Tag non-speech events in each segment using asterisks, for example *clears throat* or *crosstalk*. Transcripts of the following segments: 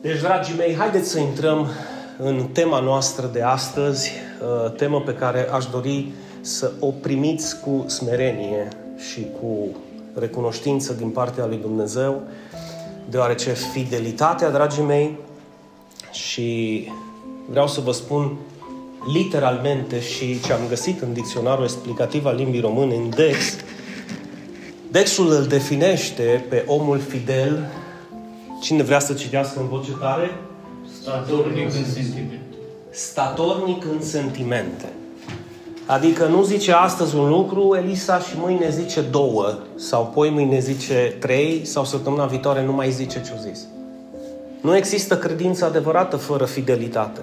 Deci, dragii mei, haideți să intrăm în tema noastră de astăzi, uh, temă pe care aș dori să o primiți cu smerenie și cu recunoștință din partea lui Dumnezeu, deoarece fidelitatea, dragii mei, și vreau să vă spun literalmente și ce am găsit în dicționarul explicativ al limbii române, în Dex, Dexul îl definește pe omul fidel. Cine vrea să citească în voce tare? Statornic în sentimente. Statornic în sentimente. Adică nu zice astăzi un lucru, Elisa, și mâine zice două, sau poi mâine zice trei, sau săptămâna viitoare nu mai zice ce-o zis. Nu există credință adevărată fără fidelitate.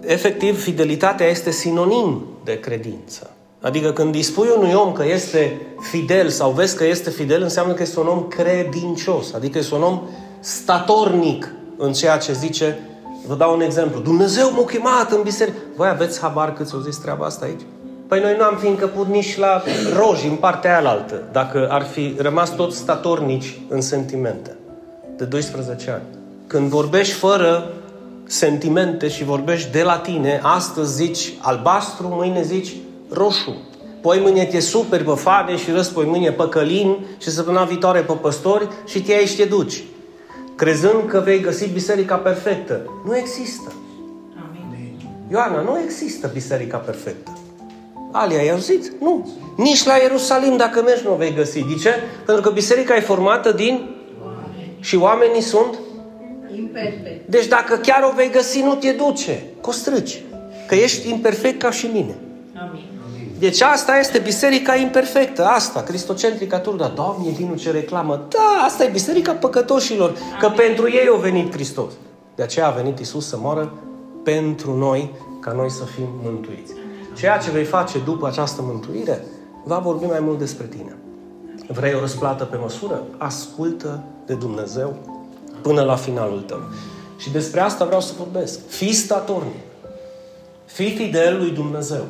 Efectiv, fidelitatea este sinonim de credință. Adică când îi spui unui om că este fidel sau vezi că este fidel, înseamnă că este un om credincios. Adică este un om statornic în ceea ce zice. Vă dau un exemplu. Dumnezeu m-a chemat în biserică. Voi aveți habar cât s-o zis treaba asta aici? Păi noi nu am fi încăput nici la roji în partea aia altă, dacă ar fi rămas toți statornici în sentimente. De 12 ani. Când vorbești fără sentimente și vorbești de la tine, astăzi zici albastru, mâine zici roșu. Poi mâine te superi pe fane și răspoi mâine pe călin și săptămâna viitoare pe păstori și te iei și te duci. Crezând că vei găsi biserica perfectă. Nu există. Amin. Ioana, nu există biserica perfectă. Alia, ai auzit? Nu. Nici la Ierusalim, dacă mergi, nu o vei găsi. De ce? Pentru că biserica e formată din... Oameni. Și oamenii sunt Imperfect. Deci dacă chiar o vei găsi, nu te duce. Costrâci. Că ești imperfect ca și mine. Amin. Deci asta este biserica imperfectă, asta, cristocentrica turda. Doamne, vinul ce reclamă. Da, asta e biserica păcătoșilor, Amin. că pentru ei a venit Hristos. De aceea a venit Isus să moară pentru noi, ca noi să fim mântuiți. Ceea ce vei face după această mântuire, va vorbi mai mult despre tine. Vrei o răsplată pe măsură? Ascultă de Dumnezeu până la finalul tău. Și despre asta vreau să vorbesc. Fii statornic. Fii fidel lui Dumnezeu.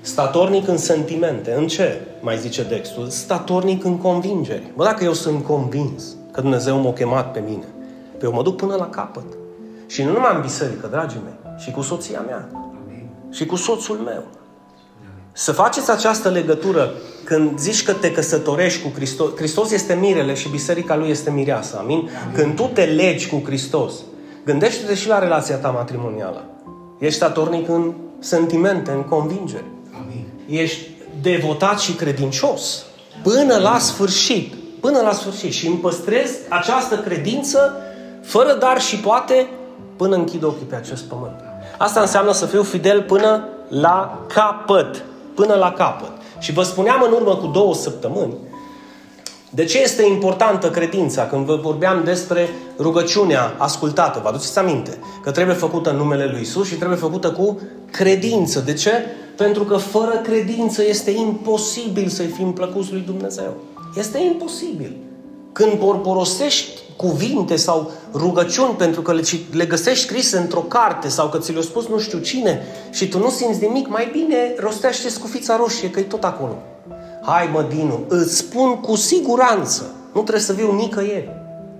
Statornic în sentimente. În ce? Mai zice textul. Statornic în convingeri. Bă, dacă eu sunt convins că Dumnezeu m-a chemat pe mine, pe eu mă duc până la capăt. Și nu numai în biserică, dragii mei, și cu soția mea. Amin. Și cu soțul meu. Să faceți această legătură când zici că te căsătorești cu Hristos. Hristos este mirele și biserica lui este mireasa. Amin? Amin. Când tu te legi cu Hristos, gândește-te și la relația ta matrimonială. Ești statornic în sentimente, în convingeri. Amin. Ești devotat și credincios până la sfârșit. Până la sfârșit. Și îmi păstrez această credință fără dar și poate până închid ochii pe acest pământ. Asta înseamnă să fiu fidel până la capăt până la capăt. Și vă spuneam în urmă cu două săptămâni de ce este importantă credința când vă vorbeam despre rugăciunea ascultată. Vă aduceți aminte că trebuie făcută în numele Lui Isus și trebuie făcută cu credință. De ce? Pentru că fără credință este imposibil să-i fim plăcuți lui Dumnezeu. Este imposibil. Când porporosești cuvinte sau rugăciuni pentru că le, le găsești scrise într-o carte sau că ți le-a spus nu știu cine și tu nu simți nimic, mai bine rostește scufița roșie, că e tot acolo. Hai mă, Dinu, îți spun cu siguranță. Nu trebuie să viu nicăieri.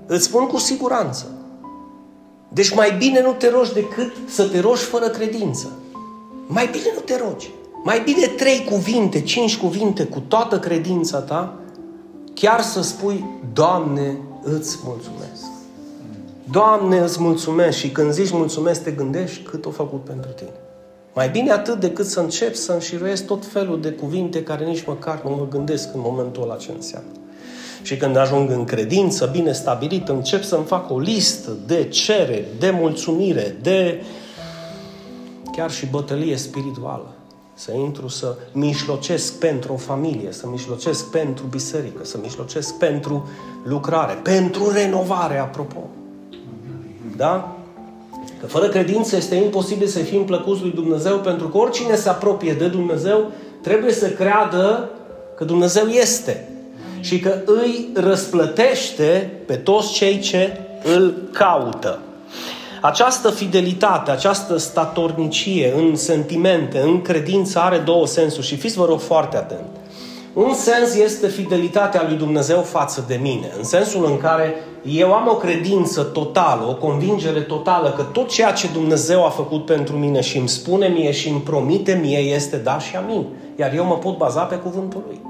Îți spun cu siguranță. Deci mai bine nu te rogi decât să te rogi fără credință. Mai bine nu te rogi. Mai bine trei cuvinte, cinci cuvinte cu toată credința ta, chiar să spui, Doamne, îți mulțumesc. Doamne, îți mulțumesc și când zici mulțumesc, te gândești cât o făcut pentru tine. Mai bine atât decât să încep să înșiruiesc tot felul de cuvinte care nici măcar nu mă gândesc în momentul ăla ce înseamnă. Și când ajung în credință bine stabilit, încep să-mi fac o listă de cereri, de mulțumire, de chiar și bătălie spirituală. Să intru să mișlocesc pentru o familie, să mișlocesc pentru biserică, să mișlocesc pentru lucrare, pentru renovare, apropo. Da? Că fără credință este imposibil să fim plăcuți lui Dumnezeu, pentru că oricine se apropie de Dumnezeu trebuie să creadă că Dumnezeu este și că îi răsplătește pe toți cei ce îl caută. Această fidelitate, această statornicie în sentimente, în credință are două sensuri și fiți vă rog foarte atent. Un sens este fidelitatea lui Dumnezeu față de mine, în sensul în care eu am o credință totală, o convingere totală că tot ceea ce Dumnezeu a făcut pentru mine și îmi spune mie și îmi promite mie este da și amin. Iar eu mă pot baza pe cuvântul lui.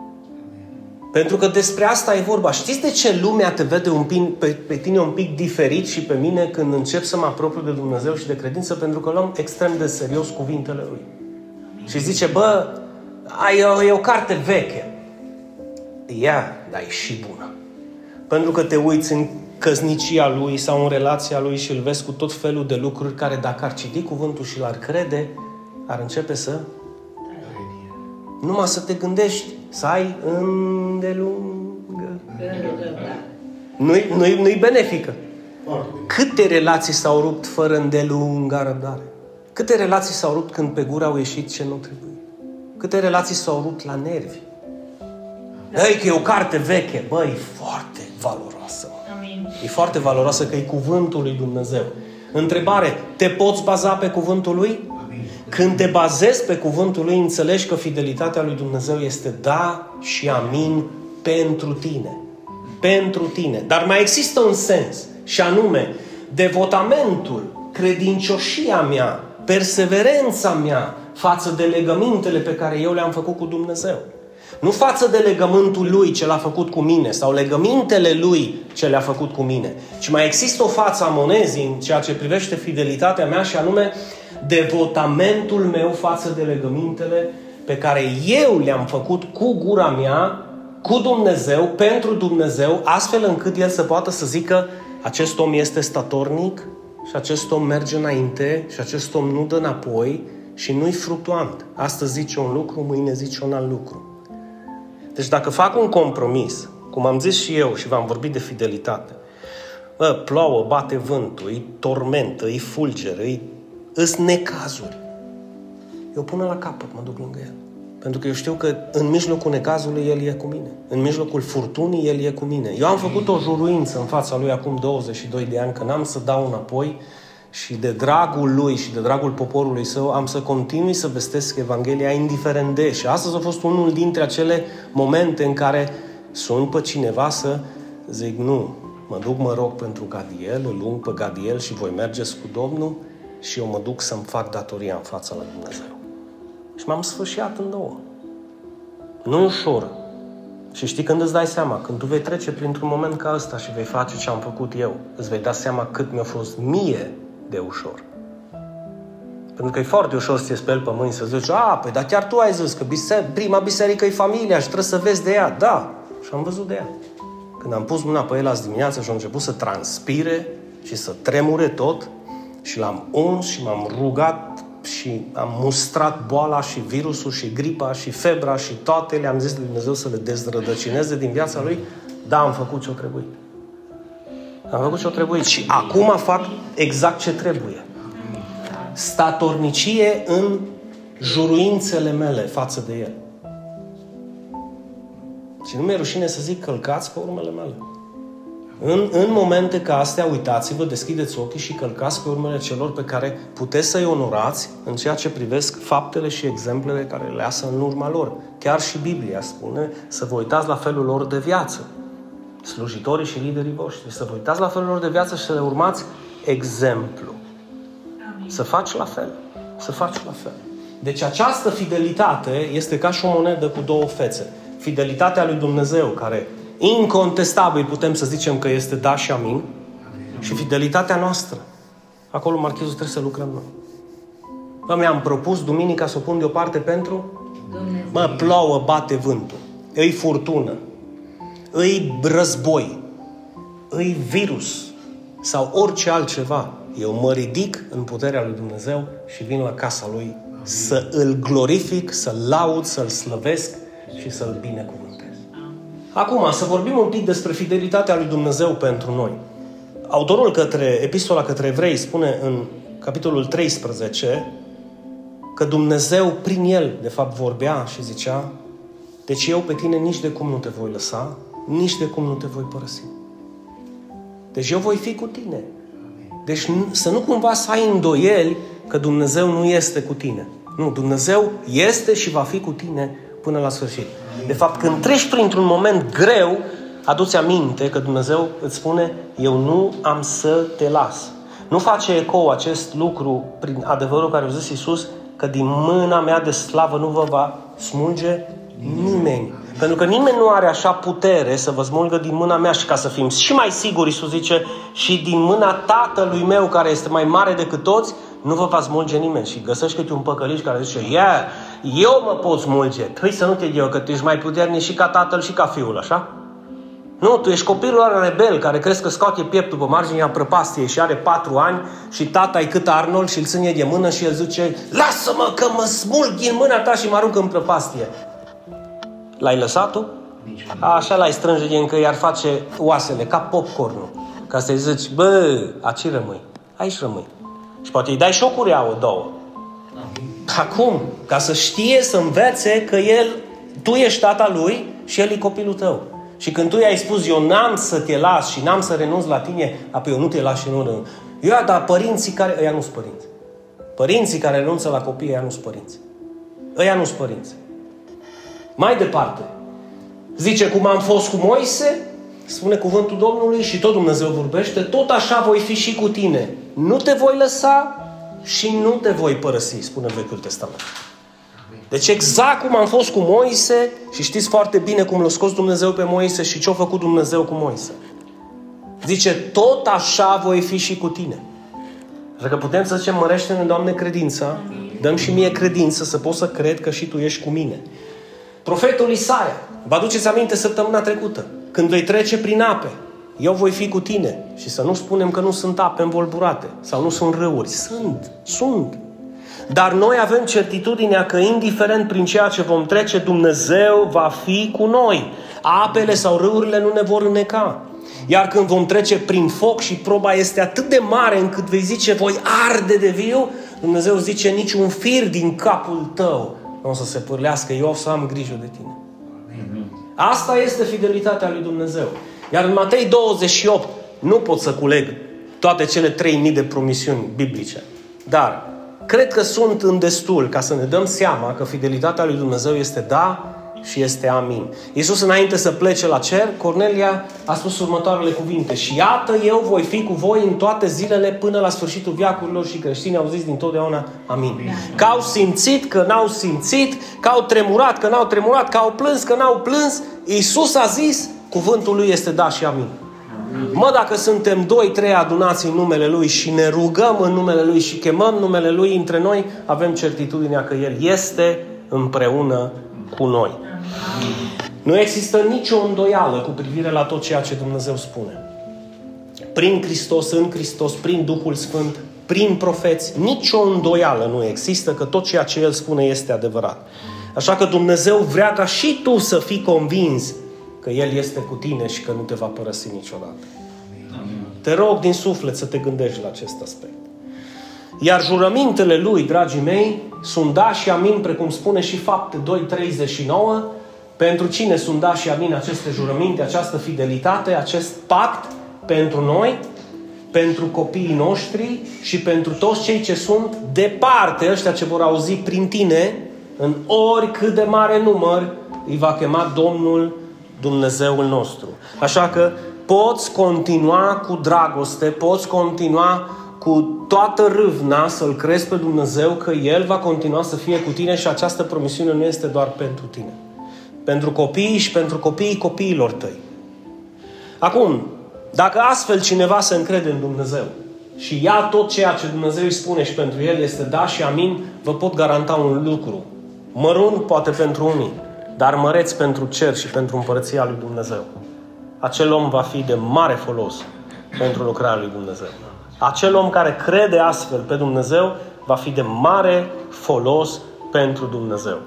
Pentru că despre asta e vorba. Știți de ce lumea te vede un pic, pe, pe tine un pic diferit și pe mine când încep să mă apropiu de Dumnezeu și de credință? Pentru că luăm extrem de serios cuvintele Lui. Și zice, bă, ai, e o carte veche. Ea, dar e și bună. Pentru că te uiți în căsnicia lui sau în relația lui și îl vezi cu tot felul de lucruri care dacă ar citi cuvântul și l-ar crede, ar începe să... Numai să te gândești, să ai îndelungă. Nu-i, nu-i, nu-i benefică. Câte relații s-au rupt fără îndelungă răbdare? Câte relații s-au rupt când pe gură au ieșit ce nu trebuie? Câte relații s-au rupt la nervi? Ei, că e o carte veche. Băi, e foarte valoroasă. Amin. E foarte valoroasă că e cuvântul lui Dumnezeu. Întrebare, te poți baza pe cuvântul lui? Amin. Când te bazezi pe cuvântul lui, înțelegi că fidelitatea lui Dumnezeu este da și amin pentru tine. Pentru tine. Dar mai există un sens, și anume, devotamentul, credincioșia mea, perseverența mea față de legămintele pe care eu le-am făcut cu Dumnezeu. Nu față de legământul lui ce l-a făcut cu mine sau legămintele lui ce le-a făcut cu mine, ci mai există o față a monezii în ceea ce privește fidelitatea mea și anume devotamentul meu față de legămintele pe care eu le-am făcut cu gura mea, cu Dumnezeu, pentru Dumnezeu, astfel încât El să poată să zică acest om este statornic și acest om merge înainte și acest om nu dă înapoi și nu-i fructuant. Astăzi zice un lucru, mâine zice un alt lucru. Deci dacă fac un compromis, cum am zis și eu și v-am vorbit de fidelitate, bă, plouă, bate vântul, îi tormentă, îi fulgeră, îi îs necazuri. Eu până la capăt mă duc lângă el. Pentru că eu știu că în mijlocul necazului El e cu mine. În mijlocul furtunii El e cu mine. Eu am făcut o juruință în fața Lui acum 22 de ani că n-am să dau înapoi și de dragul lui și de dragul poporului său am să continui să vestesc Evanghelia indiferent de. Și astăzi a fost unul dintre acele momente în care sun pe cineva să zic nu, mă duc, mă rog pentru Gadiel, îl lung pe Gadiel și voi mergeți cu Domnul și eu mă duc să-mi fac datoria în fața lui Dumnezeu. Și m-am sfârșit în două. Nu ușor. Și știi când îți dai seama, când tu vei trece printr-un moment ca ăsta și vei face ce am făcut eu, îți vei da seama cât mi-a fost mie de ușor. Pentru că e foarte ușor să te speli pe mâini să zici, a, păi dar chiar tu ai zis că bise- prima biserică e familia și trebuie să vezi de ea. Da, și am văzut de ea. Când am pus mâna pe el azi dimineață și a început să transpire și să tremure tot și l-am uns și m-am rugat și am mustrat boala și virusul și gripa și febra și toate le-am zis lui Dumnezeu să le dezrădăcineze din viața lui, da, am făcut ce-o trebuie. Am făcut ce-o trebuie și acum fac exact ce trebuie. Statornicie în juruințele mele față de El. Și nu mi-e rușine să zic călcați pe urmele mele. În, în momente ca astea, uitați-vă, deschideți ochii și călcați pe urmele celor pe care puteți să-i onorați în ceea ce privesc faptele și exemplele care le lasă în urma lor. Chiar și Biblia spune să vă uitați la felul lor de viață. Slujitorii și liderii voștri. Să vă uitați la felul lor de viață și să le urmați exemplu. Amin. Să faci la fel. Să faci la fel. Deci această fidelitate este ca și o monedă cu două fețe. Fidelitatea lui Dumnezeu, care incontestabil putem să zicem că este da și amin, amin. și fidelitatea noastră. Acolo marchizul trebuie să lucrăm noi. Bă, mi-am propus duminica să o pun deoparte pentru? Dumnezeu. Mă, plouă, bate vântul. Îi furtună. Îi război. Îi virus. Sau orice altceva. Eu mă ridic în puterea lui Dumnezeu și vin la casa lui Amin. să îl glorific, să-l laud, să-l slăvesc și să-l binecuvânt. Acum, să vorbim un pic despre fidelitatea lui Dumnezeu pentru noi. Autorul către Epistola către Evrei spune în capitolul 13 că Dumnezeu prin el, de fapt, vorbea și zicea deci eu pe tine nici de cum nu te voi lăsa, nici de cum nu te voi părăsi. Deci eu voi fi cu tine. Deci să nu cumva să ai îndoieli că Dumnezeu nu este cu tine. Nu, Dumnezeu este și va fi cu tine până la sfârșit. De fapt, când treci printr-un moment greu, aduți aminte că Dumnezeu îți spune, eu nu am să te las. Nu face ecou acest lucru prin adevărul care a zis Iisus, că din mâna mea de slavă nu vă va smulge nimeni. Pentru că nimeni nu are așa putere să vă smulgă din mâna mea și ca să fim și mai siguri, Iisus zice, și din mâna Tatălui meu care este mai mare decât toți, nu vă va smulge nimeni. Și găsește un păcăliș care zice, ia, yeah, eu mă pot smulge. Păi să nu te eu, că tu ești mai puternic și ca tatăl și ca fiul, așa? Nu, tu ești copilul ăla rebel care crezi că scoate pieptul pe marginea prăpastiei și are patru ani și tata e cât Arnold și îl ține de mână și el zice Lasă-mă că mă smulg din mâna ta și mă arunc în prăpastie. L-ai lăsat-o? Așa l-ai strânge din că i-ar face oasele, ca popcornul. Ca să-i zici, bă, aici rămâi, aici rămâi. Și poate îi dai și o cureaua, două. Acum, ca să știe, să învețe că el, tu ești tata lui și el e copilul tău. Și când tu i-ai spus, eu n-am să te las și n-am să renunț la tine, apoi eu nu te las și nu renunț. Eu, dar părinții care... Ăia nu sunt părinți. Părinții care renunță la copii, ăia nu sunt părinți. Ăia nu sunt părinți. Mai departe, zice, cum am fost cu Moise, spune cuvântul Domnului și tot Dumnezeu vorbește, tot așa voi fi și cu tine. Nu te voi lăsa și nu te voi părăsi, spune Vechiul Testament. Deci exact cum am fost cu Moise și știți foarte bine cum l-a scos Dumnezeu pe Moise și ce a făcut Dumnezeu cu Moise. Zice, tot așa voi fi și cu tine. Așa că putem să zicem, mărește-ne, Doamne, credința, dăm și mie credință să pot să cred că și Tu ești cu mine. Profetul Isaia, vă aduceți aminte săptămâna trecută, când vei trece prin ape, eu voi fi cu tine. Și să nu spunem că nu sunt ape învolburate sau nu sunt râuri. Sunt, sunt. Dar noi avem certitudinea că indiferent prin ceea ce vom trece, Dumnezeu va fi cu noi. Apele sau râurile nu ne vor înneca. Iar când vom trece prin foc și proba este atât de mare încât vei zice voi arde de viu, Dumnezeu zice niciun fir din capul tău nu o să se pârlească, eu o să am grijă de tine. Asta este fidelitatea lui Dumnezeu. Iar în Matei 28 nu pot să culeg toate cele 3000 de promisiuni biblice. Dar cred că sunt în destul ca să ne dăm seama că fidelitatea lui Dumnezeu este da și este amin. Iisus înainte să plece la cer, Cornelia a spus următoarele cuvinte. Și iată, eu voi fi cu voi în toate zilele până la sfârșitul viacurilor și creștinii au zis din totdeauna amin. Că au simțit, că n-au simțit, că au tremurat, că n-au tremurat, că au plâns, că n-au plâns. Iisus a zis, cuvântul lui este da și amin. Mă, dacă suntem doi, trei adunați în numele Lui și ne rugăm în numele Lui și chemăm numele Lui între noi, avem certitudinea că El este împreună cu noi. Nu există nicio îndoială cu privire la tot ceea ce Dumnezeu spune. Prin Hristos, în Hristos, prin Duhul Sfânt, prin profeți, nicio îndoială nu există că tot ceea ce El spune este adevărat. Așa că Dumnezeu vrea ca și tu să fii convins că El este cu tine și că nu te va părăsi niciodată. Amin. Te rog din suflet să te gândești la acest aspect. Iar jurămintele Lui, dragii mei, sunt da și amin, precum spune și fapte 2.39, pentru cine sunt da și amin aceste jurăminte, această fidelitate, acest pact pentru noi, pentru copiii noștri și pentru toți cei ce sunt departe, ăștia ce vor auzi prin tine, în oricât de mare număr, îi va chema Domnul Dumnezeul nostru. Așa că poți continua cu dragoste, poți continua cu toată râvna să-L crezi pe Dumnezeu că El va continua să fie cu tine și această promisiune nu este doar pentru tine. Pentru copiii și pentru copiii copiilor tăi. Acum, dacă astfel cineva se încrede în Dumnezeu și ia tot ceea ce Dumnezeu îi spune și pentru el este da și amin, vă pot garanta un lucru. Mărunt poate pentru unii, dar măreți pentru cer și pentru împărăția lui Dumnezeu. Acel om va fi de mare folos pentru lucrarea lui Dumnezeu. Acel om care crede astfel pe Dumnezeu va fi de mare folos pentru Dumnezeu.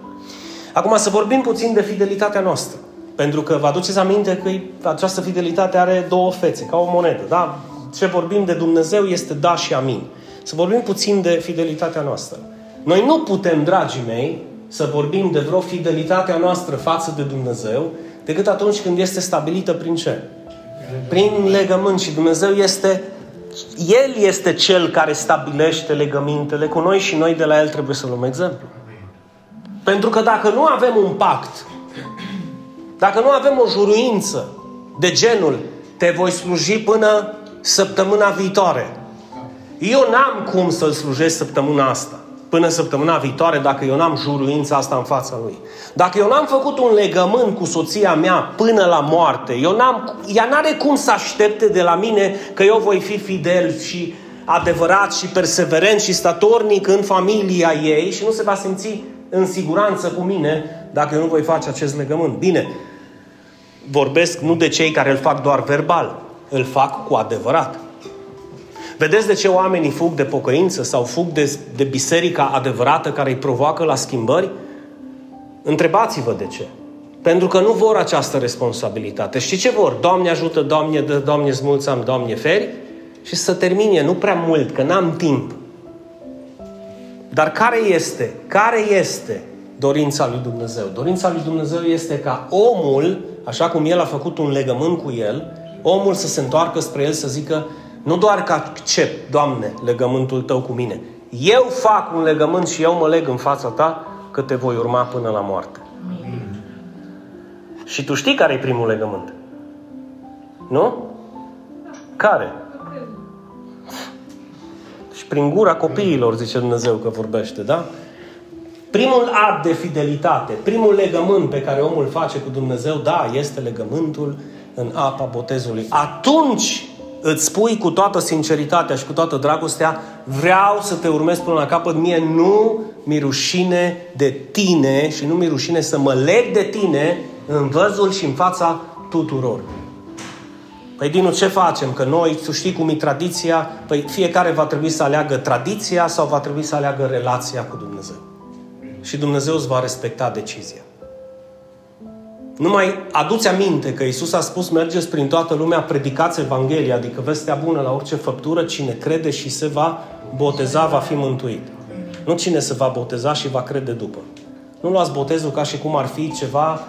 Acum să vorbim puțin de fidelitatea noastră. Pentru că vă aduceți aminte că această fidelitate are două fețe, ca o monedă. Da? Ce vorbim de Dumnezeu este da și amin. Să vorbim puțin de fidelitatea noastră. Noi nu putem, dragii mei, să vorbim de vreo fidelitatea noastră față de Dumnezeu decât atunci când este stabilită prin ce? Prin legământ și Dumnezeu este El este Cel care stabilește legămintele cu noi și noi de la El trebuie să luăm exemplu. Pentru că dacă nu avem un pact, dacă nu avem o juruință de genul te voi sluji până săptămâna viitoare, eu n-am cum să-l slujesc săptămâna asta până săptămâna viitoare dacă eu n-am juruința asta în fața lui. Dacă eu n-am făcut un legământ cu soția mea până la moarte, eu n-am, ea n-are cum să aștepte de la mine că eu voi fi fidel și adevărat și perseverent și statornic în familia ei și nu se va simți în siguranță cu mine dacă eu nu voi face acest legământ. Bine, vorbesc nu de cei care îl fac doar verbal, îl fac cu adevărat. Vedeți de ce oamenii fug de pocăință sau fug de, de biserica adevărată care îi provoacă la schimbări? Întrebați-vă de ce. Pentru că nu vor această responsabilitate. Și ce vor? Doamne ajută, Doamne dă, Doamne smulțam, Doamne feri și să termine, nu prea mult, că n-am timp. Dar care este? Care este dorința lui Dumnezeu? Dorința lui Dumnezeu este ca omul, așa cum el a făcut un legământ cu el, omul să se întoarcă spre el să zică, nu doar că accept, Doamne, legământul Tău cu mine. Eu fac un legământ și eu mă leg în fața Ta că te voi urma până la moarte. Amin. Și tu știi care e primul legământ? Nu? Care? Și prin gura copiilor, zice Dumnezeu că vorbește, da? Primul act de fidelitate, primul legământ pe care omul face cu Dumnezeu, da, este legământul în apa botezului. Atunci îți spui cu toată sinceritatea și cu toată dragostea, vreau să te urmez până la capăt, mie nu mi rușine de tine și nu mi rușine să mă leg de tine în văzul și în fața tuturor. Păi, Dinu, ce facem? Că noi, tu știi cum e tradiția, păi fiecare va trebui să aleagă tradiția sau va trebui să aleagă relația cu Dumnezeu. Și Dumnezeu îți va respecta decizia. Nu mai aduți aminte că Isus a spus mergeți prin toată lumea, predicați Evanghelia, adică vestea bună la orice făptură, cine crede și se va boteza va fi mântuit. Nu cine se va boteza și va crede după. Nu luați botezul ca și cum ar fi ceva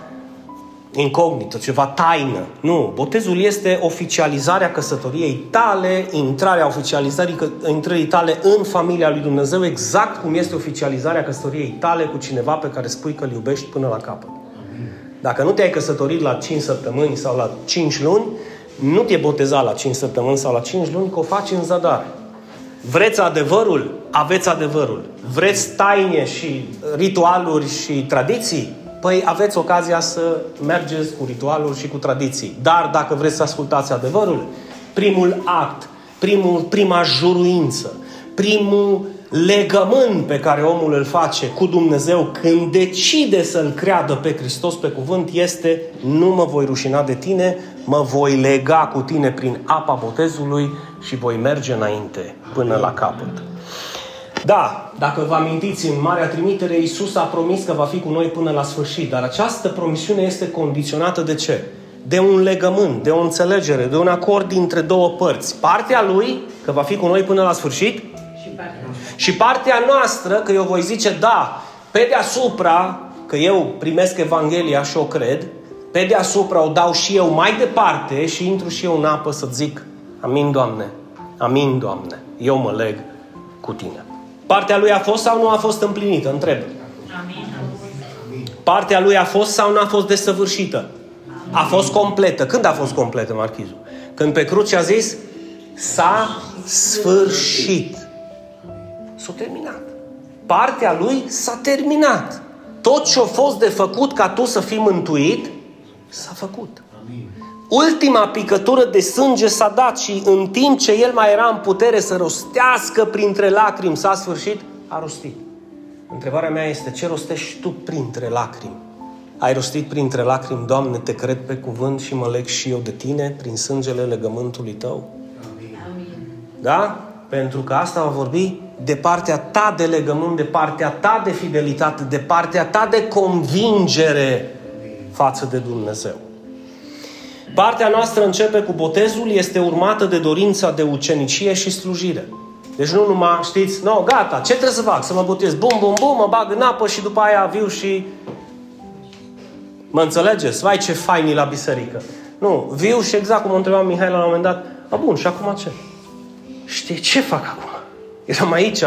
incognito, ceva taină. Nu, botezul este oficializarea căsătoriei tale, intrarea oficializării intrării tale în familia lui Dumnezeu, exact cum este oficializarea căsătoriei tale cu cineva pe care spui că îl iubești până la capăt. Dacă nu te-ai căsătorit la 5 săptămâni sau la 5 luni, nu te boteza la 5 săptămâni sau la 5 luni, că o faci în zadar. Vreți adevărul? Aveți adevărul. Vreți taine și ritualuri și tradiții? Păi aveți ocazia să mergeți cu ritualuri și cu tradiții. Dar dacă vreți să ascultați adevărul, primul act, primul, prima juruință, primul legământ pe care omul îl face cu Dumnezeu când decide să-L creadă pe Hristos pe cuvânt este nu mă voi rușina de tine, mă voi lega cu tine prin apa botezului și voi merge înainte până la capăt. Da, dacă vă amintiți, în Marea Trimitere, Iisus a promis că va fi cu noi până la sfârșit, dar această promisiune este condiționată de ce? De un legământ, de o înțelegere, de un acord dintre două părți. Partea lui, că va fi cu noi până la sfârșit, și partea și partea noastră, că eu voi zice da, pe deasupra, că eu primesc Evanghelia și o cred, pe deasupra o dau și eu mai departe și intru și eu în apă să zic, amin, Doamne, amin, Doamne, eu mă leg cu Tine. Partea lui a fost sau nu a fost împlinită? Întreb. Amin. Partea lui a fost sau nu a fost desăvârșită? A fost completă. Când a fost completă, Marchizul? Când pe cruce a zis, s-a sfârșit. S-a terminat. Partea lui s-a terminat. Tot ce a fost de făcut ca tu să fii mântuit, s-a făcut. Amin. Ultima picătură de sânge s-a dat și în timp ce el mai era în putere să rostească printre lacrimi, s-a sfârșit, a rostit. Întrebarea mea este, ce rostești tu printre lacrimi? Ai rostit printre lacrimi, Doamne, te cred pe cuvânt și mă leg și eu de Tine prin sângele legământului Tău? Amin. Da? Pentru că asta va vorbi de partea ta de legământ, de partea ta de fidelitate, de partea ta de convingere față de Dumnezeu. Partea noastră începe cu botezul, este urmată de dorința de ucenicie și slujire. Deci nu numai, știți, no, gata, ce trebuie să fac? Să mă botez, bum, bum, bum, mă bag în apă și după aia viu și... Mă înțelegeți? Vai ce faini la biserică. Nu, viu și exact cum o întreba Mihai la un moment dat, a bun, și acum ce? Știi, ce fac acum? Eram aici,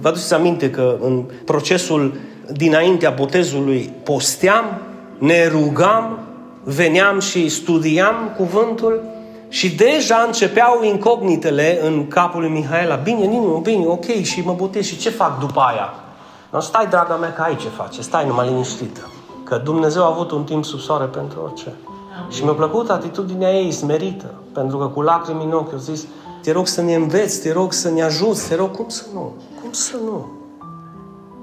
Vă aduceți aminte că în procesul dinaintea botezului posteam, ne rugam, veneam și studiam cuvântul și deja începeau incognitele în capul lui Mihaela. Bine, Ninu, bine, ok, și mă botez și ce fac după aia? Nu, stai, draga mea, că ai ce face, stai numai liniștită. Că Dumnezeu a avut un timp sub soare pentru orice. Și mi-a plăcut atitudinea ei smerită, pentru că cu lacrimi în ochi au zis, te rog să ne înveți, te rog să ne ajuți, te rog, cum să nu? Cum să nu?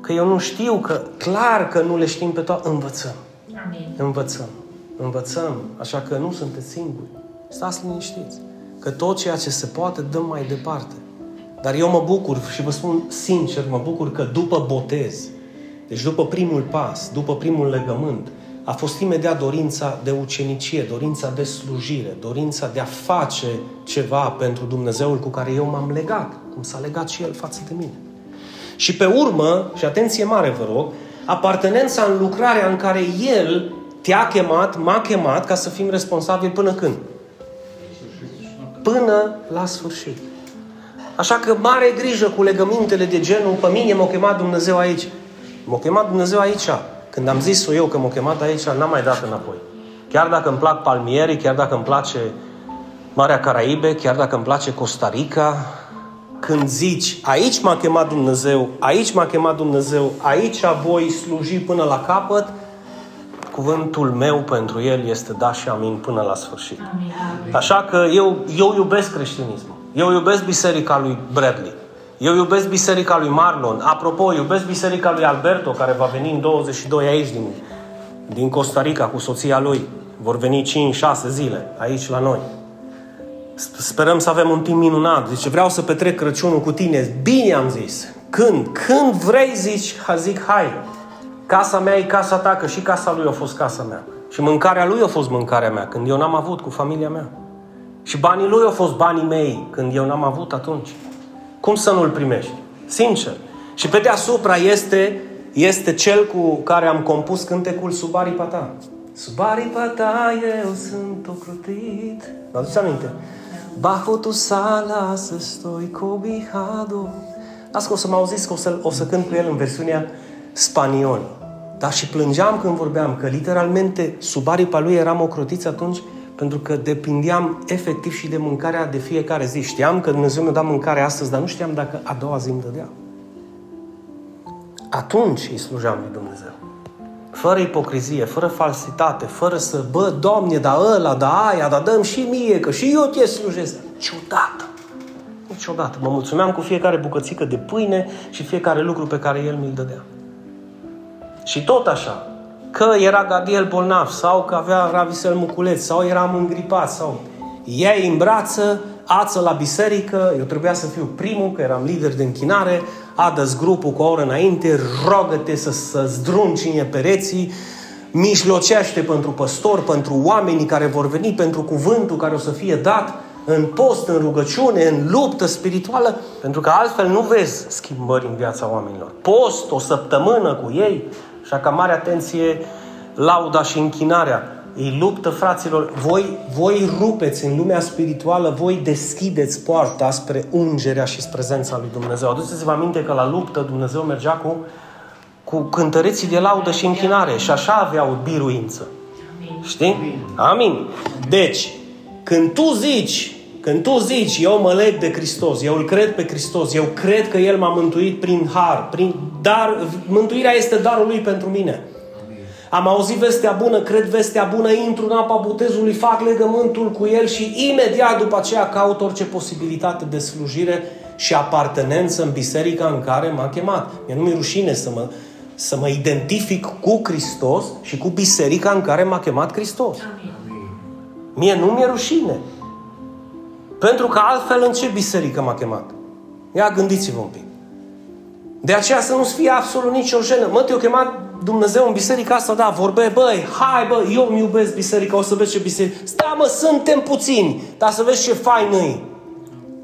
Că eu nu știu, că clar că nu le știm pe toate, învățăm. Amin. Învățăm. Învățăm, așa că nu sunteți singuri. Stați liniștiți. Că tot ceea ce se poate dăm mai departe. Dar eu mă bucur și vă spun sincer, mă bucur că după botez, deci după primul pas, după primul legământ, a fost imediat dorința de ucenicie, dorința de slujire, dorința de a face ceva pentru Dumnezeul cu care eu m-am legat, cum s-a legat și El față de mine. Și pe urmă, și atenție mare vă rog, apartenența în lucrarea în care El te-a chemat, m-a chemat ca să fim responsabili până când? Până la sfârșit. Așa că mare grijă cu legămintele de genul, pe mine m-a chemat Dumnezeu aici. M-a chemat Dumnezeu aici. Când am zis-o eu că m-a chemat aici, n-am mai dat înapoi. Chiar dacă îmi plac palmierii, chiar dacă îmi place Marea Caraibe, chiar dacă îmi place Costa Rica, când zici, aici m-a chemat Dumnezeu, aici m-a chemat Dumnezeu, aici voi sluji până la capăt, cuvântul meu pentru el este da și amin până la sfârșit. Amin. Așa că eu, eu iubesc creștinismul. Eu iubesc biserica lui Bradley. Eu iubesc biserica lui Marlon. Apropo, iubesc biserica lui Alberto, care va veni în 22 aici din, din Costa Rica cu soția lui. Vor veni 5-6 zile aici la noi. Sperăm să avem un timp minunat. Deci vreau să petrec Crăciunul cu tine. Bine am zis. Când? Când vrei zici, zic, hai. Casa mea e casa ta, că și casa lui a fost casa mea. Și mâncarea lui a fost mâncarea mea, când eu n-am avut cu familia mea. Și banii lui au fost banii mei, când eu n-am avut atunci. Cum să nu-l primești? Sincer. Și pe deasupra este, este cel cu care am compus cântecul Sub aripa ta. Sub aripa ta eu sunt ocrotit. Vă aduceți aminte? Bajo tu sala să stoi cobijado. Las că o să mă auziți că o să, o să cânt cu el în versiunea spaniol. Dar și plângeam când vorbeam că literalmente sub aripa lui eram ocrotiți atunci pentru că depindeam efectiv și de mâncarea de fiecare zi. Știam că Dumnezeu mi-a dat mâncare astăzi, dar nu știam dacă a doua zi îmi dădea. Atunci îi slujam lui Dumnezeu. Fără ipocrizie, fără falsitate, fără să, bă, Doamne, da ăla, da aia, da dăm și mie, că și eu te slujesc. Niciodată. Niciodată. Mă mulțumeam cu fiecare bucățică de pâine și fiecare lucru pe care El mi-l dădea. Și tot așa, că era Gadiel bolnav sau că avea ravisel muculeț sau eram îngripat sau ea în brață, ață la biserică, eu trebuia să fiu primul, că eram lider de închinare, adă grupul cu o oră înainte, rogă-te să, să zdruncine pereții, mijlocește pentru păstor, pentru oamenii care vor veni, pentru cuvântul care o să fie dat, în post, în rugăciune, în luptă spirituală, pentru că altfel nu vezi schimbări în viața oamenilor. Post o săptămână cu ei, Așa că mare atenție, lauda și închinarea. Îi luptă, fraților, voi, voi rupeți în lumea spirituală, voi deschideți poarta spre ungerea și spre prezența lui Dumnezeu. Aduceți-vă aminte că la luptă Dumnezeu mergea cu, cu cântăreții de laudă și închinare și așa aveau biruință. Știi? Amin. Deci, când tu zici când tu zici, eu mă leg de Hristos, eu îl cred pe Hristos, eu cred că El m-a mântuit prin har, prin dar, mântuirea este darul Lui pentru mine. Am auzit vestea bună, cred vestea bună, intru în apa botezului, fac legământul cu El și imediat după aceea caut orice posibilitate de slujire și apartenență în biserica în care m-a chemat. Mie nu mi-e rușine să mă, să mă identific cu Hristos și cu biserica în care m-a chemat Hristos. Amin. Mie nu mi-e rușine. Pentru că altfel în ce biserică m-a chemat? Ia gândiți-vă un pic. De aceea să nu-ți fie absolut nicio jenă. Mă, te-a chemat Dumnezeu în biserica asta, da, vorbe, băi, hai bă, eu îmi iubesc biserica, o să vezi ce biserică. Stai mă, suntem puțini, dar să vezi ce fain noi.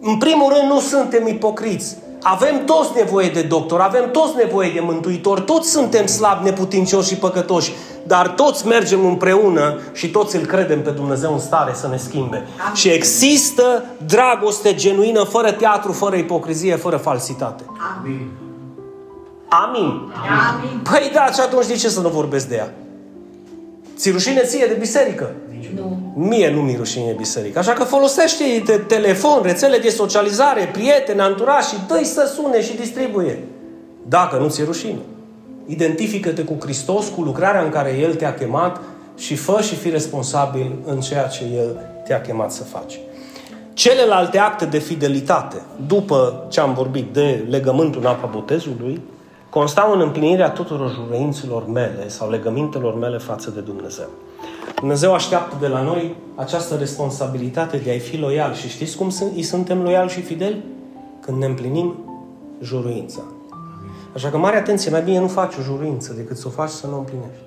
În primul rând nu suntem ipocriți. Avem toți nevoie de doctor, avem toți nevoie de mântuitor, toți suntem slabi, neputincioși și păcătoși, dar toți mergem împreună și toți îl credem pe Dumnezeu în stare să ne schimbe. Amin. Și există dragoste genuină, fără teatru, fără ipocrizie, fără falsitate. Amin. Amin. Amin. Păi da, și atunci de ce să nu vorbesc de ea? Ți rușine ție de biserică? Nu. Mie nu mi rușine biserică. Așa că folosește te telefon, rețele de socializare, prieteni, anturași și dă să sune și distribuie. Dacă nu ți-e rușine. Identifică-te cu Hristos, cu lucrarea în care El te-a chemat și fă și fi responsabil în ceea ce El te-a chemat să faci. Celelalte acte de fidelitate, după ce am vorbit de legământul în apa botezului, constau în împlinirea tuturor jurăinților mele sau legămintelor mele față de Dumnezeu. Dumnezeu așteaptă de la noi această responsabilitate de a-i fi loial. Și știți cum îi suntem loiali și fideli? Când ne împlinim juruința. Așa că mare atenție, mai bine nu faci o juruință decât să o faci să nu o împlinești.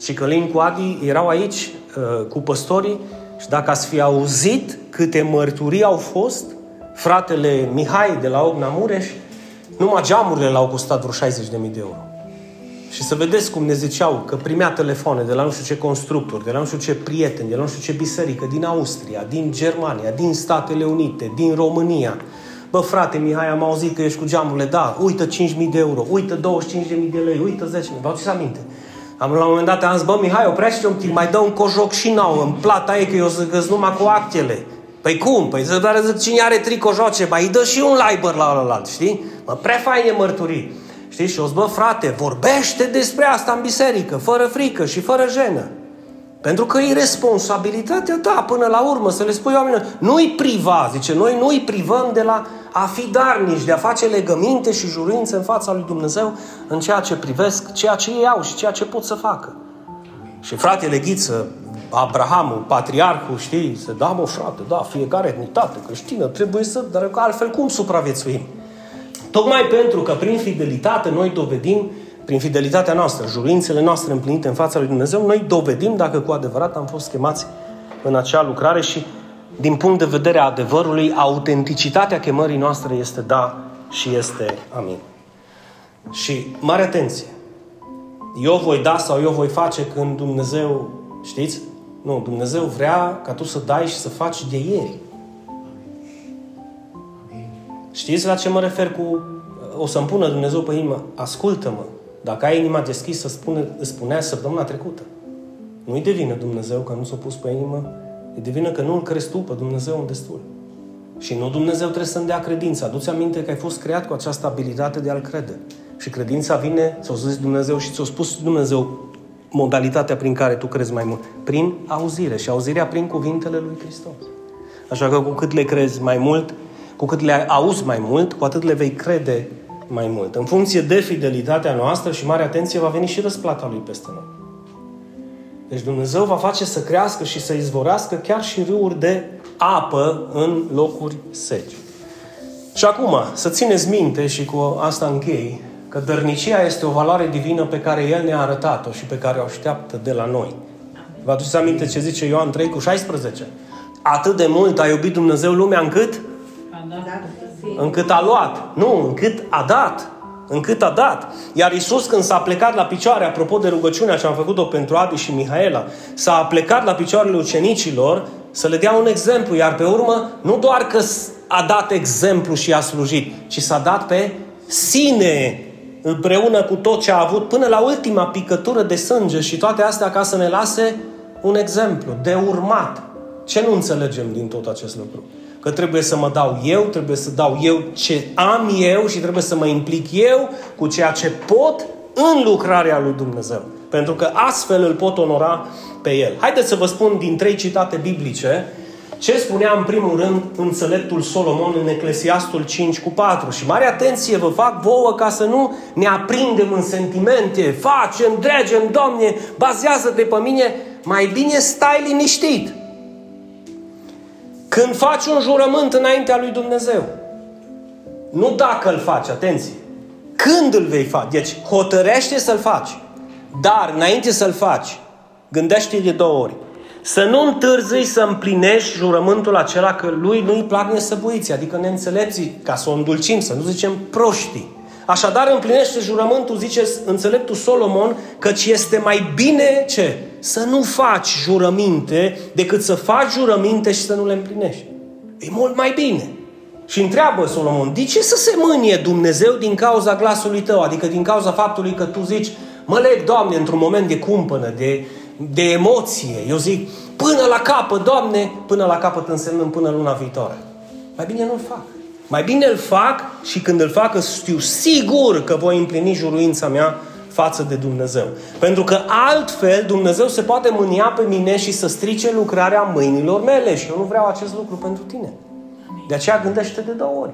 Și Călin cu Adi erau aici uh, cu păstorii și dacă ați fi auzit câte mărturii au fost, fratele Mihai de la Ogna Mureș, numai geamurile l-au costat vreo 60.000 de euro. Și să vedeți cum ne ziceau că primea telefoane de la nu știu ce constructori, de la nu știu ce prieteni, de la nu știu ce biserică, din Austria, din Germania, din Statele Unite, din România. Bă, frate Mihai, am auzit că ești cu geamurile, da, uită 5.000 de euro, uită 25.000 de lei, uită 10.000, vă aduceți aminte. Am la un moment dat am zis, bă, Mihai, oprește un timp, mai dă un cojoc și nou în plata ei, că eu zic numai cu actele. Păi cum? Păi să doar zic, cine are tricojoce, mai dă și un liber la alt, știi? Mă, prea faine mărturii. Știi? Și o zbă, frate, vorbește despre asta în biserică, fără frică și fără jenă. Pentru că e responsabilitatea ta până la urmă să le spui oamenilor. Nu-i priva, zice, noi nu-i privăm de la a fi darnici, de a face legăminte și jurințe în fața lui Dumnezeu în ceea ce privesc, ceea ce ei au și ceea ce pot să facă. Și fratele Ghiță, Abrahamul, patriarhul, știi, să da, mă, frate, da, fiecare etnitate creștină trebuie să, dar altfel cum supraviețuim? Tocmai pentru că prin fidelitate noi dovedim, prin fidelitatea noastră, jurințele noastre împlinite în fața lui Dumnezeu, noi dovedim dacă cu adevărat am fost chemați în acea lucrare și din punct de vedere a adevărului, autenticitatea chemării noastre este da și este amin. Și mare atenție! Eu voi da sau eu voi face când Dumnezeu, știți? Nu, Dumnezeu vrea ca tu să dai și să faci de ieri. Știți la ce mă refer cu... O să-mi pună Dumnezeu pe inimă, ascultă-mă, dacă ai inima deschisă, spune, îți spunea săptămâna trecută. Nu-i de vină Dumnezeu că nu s-a pus pe inimă, e de vină că nu îl crezi tu pe Dumnezeu în destul. Și nu Dumnezeu trebuie să-mi dea credința. Aduți aminte că ai fost creat cu această abilitate de a-L crede. Și credința vine, ți-o zis Dumnezeu și ți-o spus Dumnezeu modalitatea prin care tu crezi mai mult. Prin auzire. Și auzirea prin cuvintele lui Hristos. Așa că cu cât le crezi mai mult, cu cât le auzi mai mult, cu atât le vei crede mai mult. În funcție de fidelitatea noastră și mare atenție va veni și răsplata lui peste noi. Deci Dumnezeu va face să crească și să izvorească chiar și râuri de apă în locuri seci. Și acum, să țineți minte și cu asta închei, că dărnicia este o valoare divină pe care El ne-a arătat-o și pe care o așteaptă de la noi. Vă aduceți aminte ce zice Ioan 3 cu 16? Atât de mult a iubit Dumnezeu lumea încât încât a luat. Nu, încât a dat. Încât a dat. Iar Isus când s-a plecat la picioare, apropo de rugăciunea ce am făcut-o pentru Adi și Mihaela, s-a plecat la picioarele ucenicilor să le dea un exemplu, iar pe urmă nu doar că a dat exemplu și a slujit, ci s-a dat pe sine împreună cu tot ce a avut până la ultima picătură de sânge și toate astea ca să ne lase un exemplu de urmat. Ce nu înțelegem din tot acest lucru? Că trebuie să mă dau eu, trebuie să dau eu ce am eu și trebuie să mă implic eu cu ceea ce pot în lucrarea lui Dumnezeu. Pentru că astfel îl pot onora pe El. Haideți să vă spun din trei citate biblice ce spunea în primul rând înțeleptul Solomon în Eclesiastul 5 cu 4. Și mare atenție vă fac vouă ca să nu ne aprindem în sentimente, facem, dregem, Doamne, bazează-te pe mine, mai bine stai liniștit. Când faci un jurământ înaintea lui Dumnezeu, nu dacă îl faci, atenție, când îl vei face. Deci hotărește să-l faci. Dar înainte să-l faci, gândește de două ori. Să nu întârzii să împlinești jurământul acela că lui nu-i plac nesăbuiții, adică neînțelepții, ca să o îndulcim, să nu zicem proștii. Așadar împlinește jurământul, zice înțeleptul Solomon, căci este mai bine ce? Să nu faci jurăminte decât să faci jurăminte și să nu le împlinești. E mult mai bine. Și întreabă Solomon, de ce să se mânie Dumnezeu din cauza glasului tău? Adică din cauza faptului că tu zici, mă leg, Doamne, într-un moment de cumpănă, de, de emoție. Eu zic, până la capăt, Doamne, până la capăt însemnând până luna viitoare. Mai bine nu-l fac. Mai bine îl fac și când îl fac știu sigur că voi împlini juruința mea față de Dumnezeu. Pentru că altfel Dumnezeu se poate mânia pe mine și să strice lucrarea mâinilor mele și eu nu vreau acest lucru pentru tine. De aceea gândește de două ori.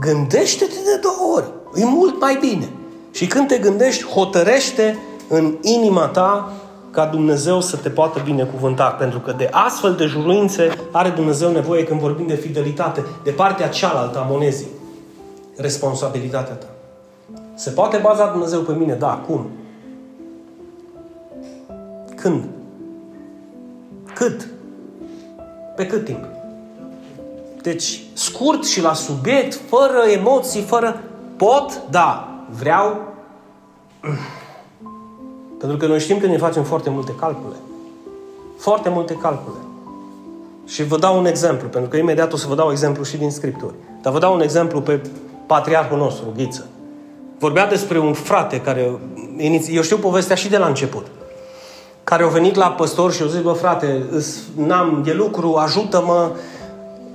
Gândește-te de două ori. E mult mai bine. Și când te gândești, hotărește în inima ta ca Dumnezeu să te poată binecuvânta. Pentru că de astfel de juruințe are Dumnezeu nevoie când vorbim de fidelitate, de partea cealaltă a monezii. Responsabilitatea ta. Se poate baza Dumnezeu pe mine? Da. Cum? Când? Cât? Pe cât timp? Deci, scurt și la subiect, fără emoții, fără... Pot? Da. Vreau? *clears throat* Pentru că noi știm că ne facem foarte multe calcule. Foarte multe calcule. Și vă dau un exemplu, pentru că imediat o să vă dau exemplu și din Scripturi. Dar vă dau un exemplu pe patriarhul nostru, Ghiță. Vorbea despre un frate care, eu știu povestea și de la început, care a venit la păstor și a zis, bă frate, n-am de lucru, ajută-mă,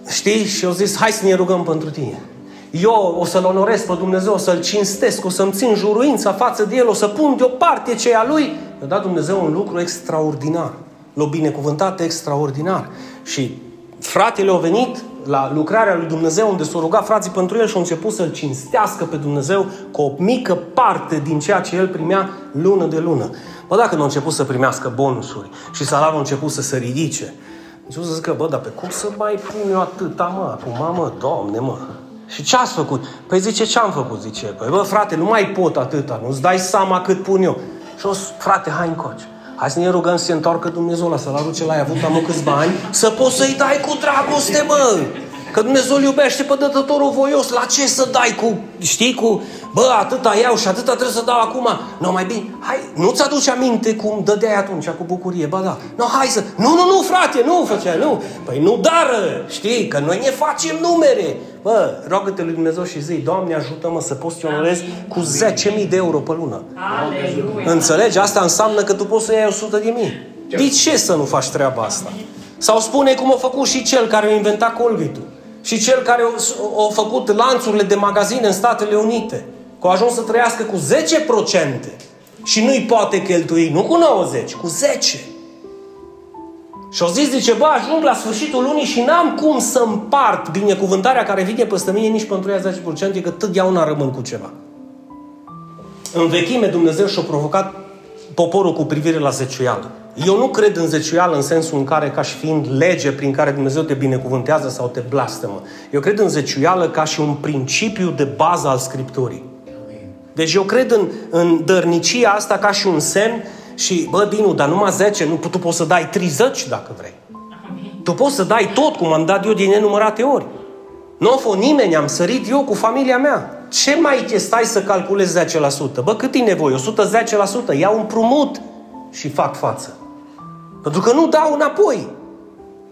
știi? Și au zis, hai să ne rugăm pentru tine. Eu o să-L onoresc pe Dumnezeu, o să-L cinstesc, o să-mi țin juruința față de El, o să pun deoparte ce a Lui. Mi-a dat Dumnezeu un lucru extraordinar. L-a binecuvântat extraordinar. Și fratele a venit la lucrarea lui Dumnezeu unde s-au rugat frații pentru el și au început să-L cinstească pe Dumnezeu cu o mică parte din ceea ce el primea lună de lună. Bă, dacă nu a început să primească bonusuri și salariul a început să se ridice, început să zică, bă, dar pe cum să mai pun eu atâta, mă, acum, mă, Doamne, mă, și ce ați făcut? Păi zice, ce am făcut? Zice, păi bă, frate, nu mai pot atâta, nu-ți dai seama cât pun eu. Și o frate, hai încoace. Hai să ne rugăm să se întoarcă Dumnezeu la salariul ce l-ai avut am câțiva ani, să poți să-i dai cu dragoste, bă! Că Dumnezeu îl iubește pe dătătorul voios. La ce să dai cu, știi, cu, bă, atâta iau și atâta trebuie să dau acum. Nu, mai bine, hai, nu-ți aduce aminte cum dădeai atunci cu bucurie, ba da. Nu, hai să, nu, nu, nu, frate, nu făcea, nu. Păi nu dară, știi, că noi ne facem numere. Bă, rogă-te lui Dumnezeu și zi, Doamne, ajută-mă să poți să onorez cu 10.000 de euro pe lună. Aleluia. Înțelegi? Asta înseamnă că tu poți să iei 100 de mii. De ce să nu faci treaba asta? Sau spune cum a făcut și cel care a inventat colgate și cel care a făcut lanțurile de magazine în Statele Unite. Că a ajuns să trăiască cu 10% și nu-i poate cheltui, nu cu 90, cu 10. Și au zis, zice, bă, ajung la sfârșitul lunii și n-am cum să împart binecuvântarea care vine peste mine nici pentru ea 10%, că totdeauna rămân cu ceva. În vechime Dumnezeu și-a provocat poporul cu privire la zeciuială. Eu nu cred în zeciuială în sensul în care ca și fiind lege prin care Dumnezeu te binecuvântează sau te blastămă. Eu cred în zeciuială ca și un principiu de bază al Scripturii. Deci eu cred în, în dărnicia asta ca și un semn și, bă, Dinu, dar numai 10, nu, tu poți să dai 30 dacă vrei. Tu poți să dai tot, cum am dat eu din nenumărate ori. Nu a fost nimeni, am sărit eu cu familia mea. Ce mai te stai să calculezi 10%? Bă, cât e nevoie? 110%. Iau un prumut și fac față. Pentru că nu dau înapoi.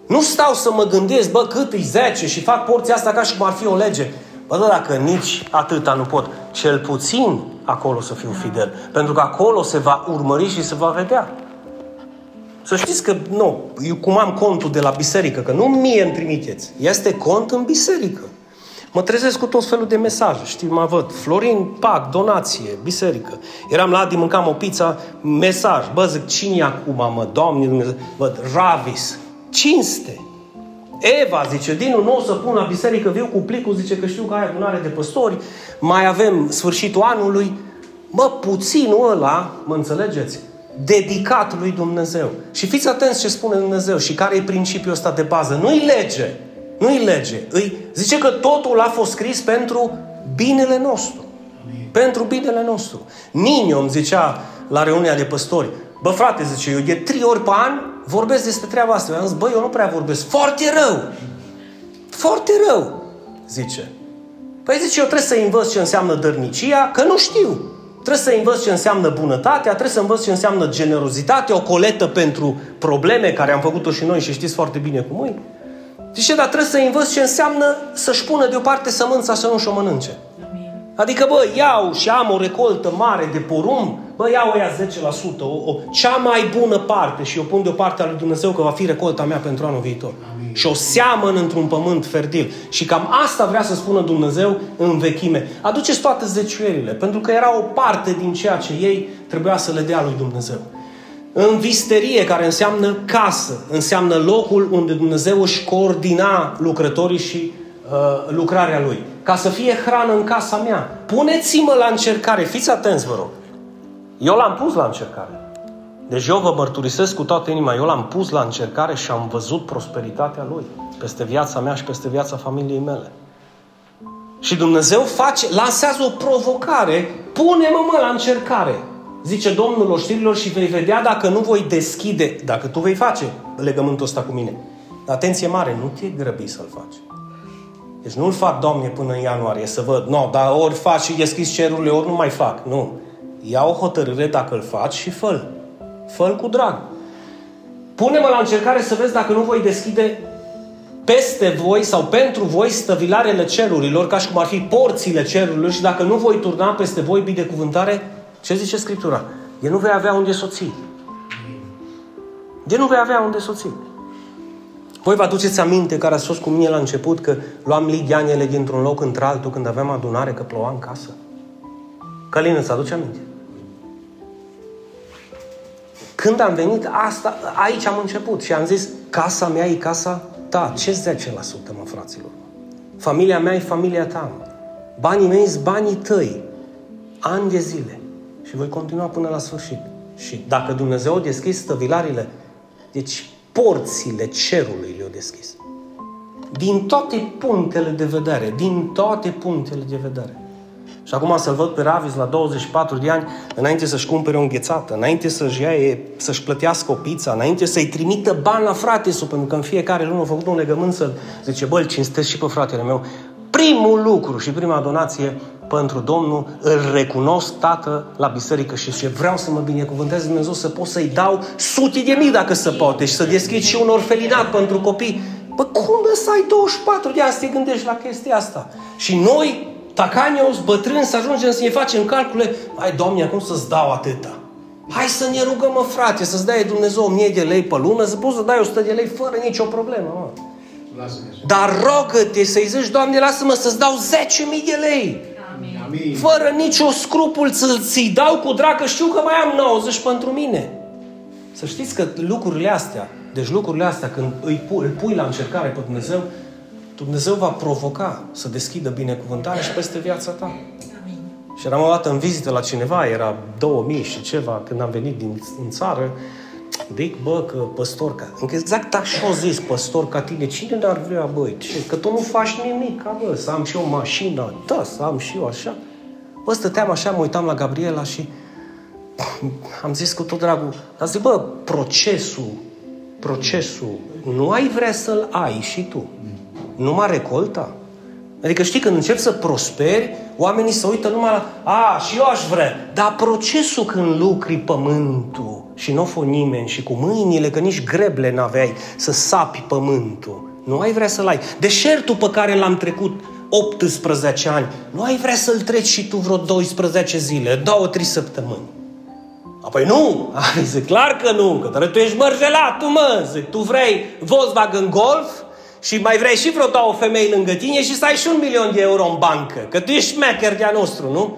Nu stau să mă gândesc, bă, cât e 10 și fac porția asta ca și cum ar fi o lege. Bă, da, dacă nici atâta nu pot, cel puțin acolo să fiu fidel. Pentru că acolo se va urmări și se va vedea. Să știți că, nu, eu cum am contul de la biserică, că nu mie îmi trimiteți, este cont în biserică. Mă trezesc cu tot felul de mesaje, știi, mă văd, Florin, pac, donație, biserică. Eram la Adi, mâncam o pizza, mesaj, bă, zic, cine acum, mă, Doamne Dumnezeu, văd, Ravis, cinste. Eva zice, Dinu, nu o să pun la biserică, viu cu plicul, zice că știu că ai adunare de păstori, mai avem sfârșitul anului. Mă, puținul ăla, mă înțelegeți, dedicat lui Dumnezeu. Și fiți atenți ce spune Dumnezeu și care e principiul ăsta de bază. Nu-i lege, nu-i lege. Îi zice că totul a fost scris pentru binele nostru. Pentru binele nostru. Nino îmi zicea la reuniunea de păstori, bă frate, zice, eu de trei ori pe an vorbesc despre treaba asta. Eu am zis, băi, eu nu prea vorbesc. Foarte rău! Foarte rău! Zice. Păi zice, eu trebuie să învăț ce înseamnă dărnicia, că nu știu. Trebuie să învăț ce înseamnă bunătatea, trebuie să învăț ce înseamnă generozitate, o coletă pentru probleme care am făcut-o și noi și știți foarte bine cum e. Zice, dar trebuie să învăț ce înseamnă să-și pună deoparte sămânța să nu și-o mănânce. Adică, bă, iau și am o recoltă mare de porumb, bă, iau ea 10%, o, o, cea mai bună parte și o pun deoparte a lui Dumnezeu că va fi recolta mea pentru anul viitor. Amin. Și o seamăn într-un pământ fertil. Și cam asta vrea să spună Dumnezeu în vechime. Aduceți toate zeciuierile, pentru că era o parte din ceea ce ei trebuia să le dea lui Dumnezeu. În visterie, care înseamnă casă, înseamnă locul unde Dumnezeu își coordina lucrătorii și uh, lucrarea lui. Ca să fie hrană în casa mea. Puneți-mă la încercare. Fiți atenți, vă rog. Eu l-am pus la încercare. Deci eu vă mărturisesc cu toată inima, eu l-am pus la încercare și am văzut prosperitatea Lui peste viața mea și peste viața familiei mele. Și Dumnezeu face, lansează o provocare, pune-mă mă la încercare. Zice Domnul oștirilor și vei vedea dacă nu voi deschide, dacă tu vei face legământul ăsta cu mine. Atenție mare, nu te grăbi să-l faci. Deci nu-l fac, Doamne, până în ianuarie să văd. Nu, no, dar ori faci și deschis cerurile, ori nu mai fac. Nu. Ia o hotărâre dacă îl faci și fă fă cu drag. Pune-mă la încercare să vezi dacă nu voi deschide peste voi sau pentru voi stăvilarele cerurilor, ca și cum ar fi porțile cerurilor și dacă nu voi turna peste voi binecuvântare, ce zice Scriptura? E nu vei avea unde soții. De nu vei avea unde soții. Voi vă aduceți aminte care ați fost cu mine la început că luam ligianele dintr-un loc într-altul când aveam adunare, că ploua în casă? Călin, îți aduce aminte? Când am venit, asta, aici am început și am zis, casa mea e casa ta. Ce 10% mă, fraților? Familia mea e familia ta. Banii mei sunt banii tăi. Ani de zile. Și voi continua până la sfârșit. Și dacă Dumnezeu a deschis stăvilarile, deci porțile cerului le-a deschis. Din toate punctele de vedere, din toate punctele de vedere. Și acum să-l văd pe Ravis la 24 de ani, înainte să-și cumpere o înghețată, înainte să-și, ia, să-și plătească o pizza, înainte să-i trimită bani la frate pentru că în fiecare lună a făcut un legământ să zice, bă, cinstesc și pe fratele meu. Primul lucru și prima donație pentru Domnul, îl recunosc, Tată, la biserică și ce vreau să mă binecuvânteze Dumnezeu să pot să-i dau sute de mii dacă se poate și să deschid și un orfelinat pentru copii. Bă, cum să ai 24 de ani să te gândești la chestia asta? Și noi, tacanios, bătrâni, să ajungem să ne facem calcule, hai, Doamne, acum să-ți dau atâta. Hai să ne rugăm, mă, frate, să-ți dai Dumnezeu 1000 de lei pe lună, să poți să dai 100 de lei fără nicio problemă, mă. Dar rogă-te să-i zici, Doamne, lasă-mă să-ți dau 10.000 de lei. Amin. Fără nicio scrupul să-ți dau cu drag, că știu că mai am 90 pentru mine. Să știți că lucrurile astea, deci lucrurile astea, când îi pui, îl pui la încercare pe Dumnezeu, Dumnezeu va provoca să deschidă binecuvântarea și peste viața ta. Amin. Și eram o dată în vizită la cineva, era 2000 și ceva, când am venit din în țară, Dic, bă, că păstorca. Exact așa o zis, păstor ca tine. Cine n-ar vrea, băi? Ce? Că tu nu faci nimic, bă, să am și o mașină. Da, să am și eu așa. Bă, stăteam așa, mă uitam la Gabriela și am zis cu tot dragul, dar zic, bă, procesul, procesul, nu ai vrea să-l ai și tu. Numai recolta. Adică știi, când începi să prosperi, oamenii se uită numai la, a, și eu aș vrea. Dar procesul când lucri pământul și nu o nimeni și cu mâinile, că nici greble n-aveai să sapi pământul, nu ai vrea să-l ai. Deșertul pe care l-am trecut 18 ani, nu ai vrea să-l treci și tu vreo 12 zile, două, trei săptămâni. Apoi nu, *laughs* zic, clar că nu, că tu ești mărgelat, tu mă, zic, tu vrei Volkswagen Golf, și mai vrei și vreo două femei lângă tine și să ai și un milion de euro în bancă. Că tu ești șmecher de-a nostru, nu?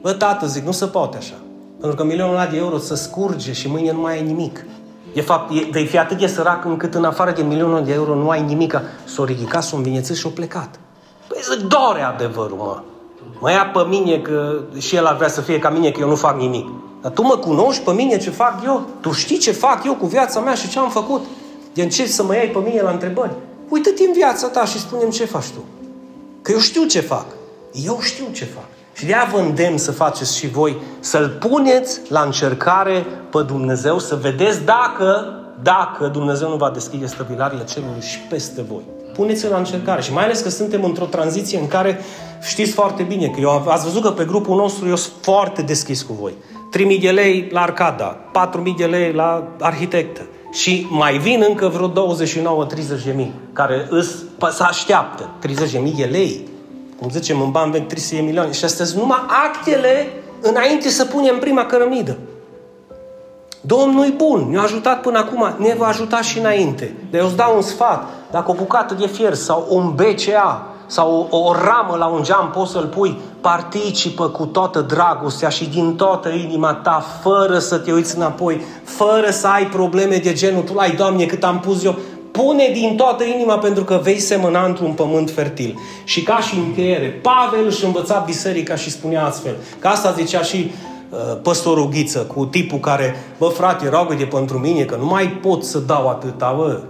Bă, tată, zic, nu se poate așa. Pentru că milionul ăla de euro să scurge și mâine nu mai ai nimic. De fapt, e, vei fi atât de sărac încât în afară de milionul de euro nu ai nimic. S-o ridicat, s-o învinețit și-o plecat. Păi zic, dore adevărul, mă. Mă ia pe mine că și el ar vrea să fie ca mine că eu nu fac nimic. Dar tu mă cunoști pe mine ce fac eu? Tu știi ce fac eu cu viața mea și ce am făcut? De ce să mă iei pe mine la întrebări? Uită-te în viața ta și spune ce faci tu. Că eu știu ce fac. Eu știu ce fac. Și de-aia vă îndemn să faceți și voi, să-L puneți la încercare pe Dumnezeu, să vedeți dacă dacă Dumnezeu nu va deschide stăvilarele cerului și peste voi. Puneți-l la încercare. Și mai ales că suntem într-o tranziție în care știți foarte bine că eu ați văzut că pe grupul nostru eu sunt foarte deschis cu voi. 3.000 de lei la Arcada, 4.000 de lei la arhitectă. Și mai vin încă vreo 29-30 de mii, care îs, să așteaptă 30 de mii de lei. Cum zicem în bani vechi 300 de milioane. Și astea sunt numai actele înainte să punem prima cărămidă. Domnul e bun, ne-a ajutat până acum, ne va ajuta și înainte. Dar eu îți dau un sfat, dacă o bucată de fier sau un BCA sau o, o ramă la un geam poți să-l pui, participă cu toată dragostea și din toată inima ta, fără să te uiți înapoi, fără să ai probleme de genul, tu ai, Doamne, cât am pus eu, pune din toată inima pentru că vei semăna într-un pământ fertil. Și ca și încheiere, Pavel își învăța biserica și spunea astfel, că asta zicea și uh, păstorul Ghiță, cu tipul care, bă frate, roagă-te pentru mine, că nu mai pot să dau atâta, bă,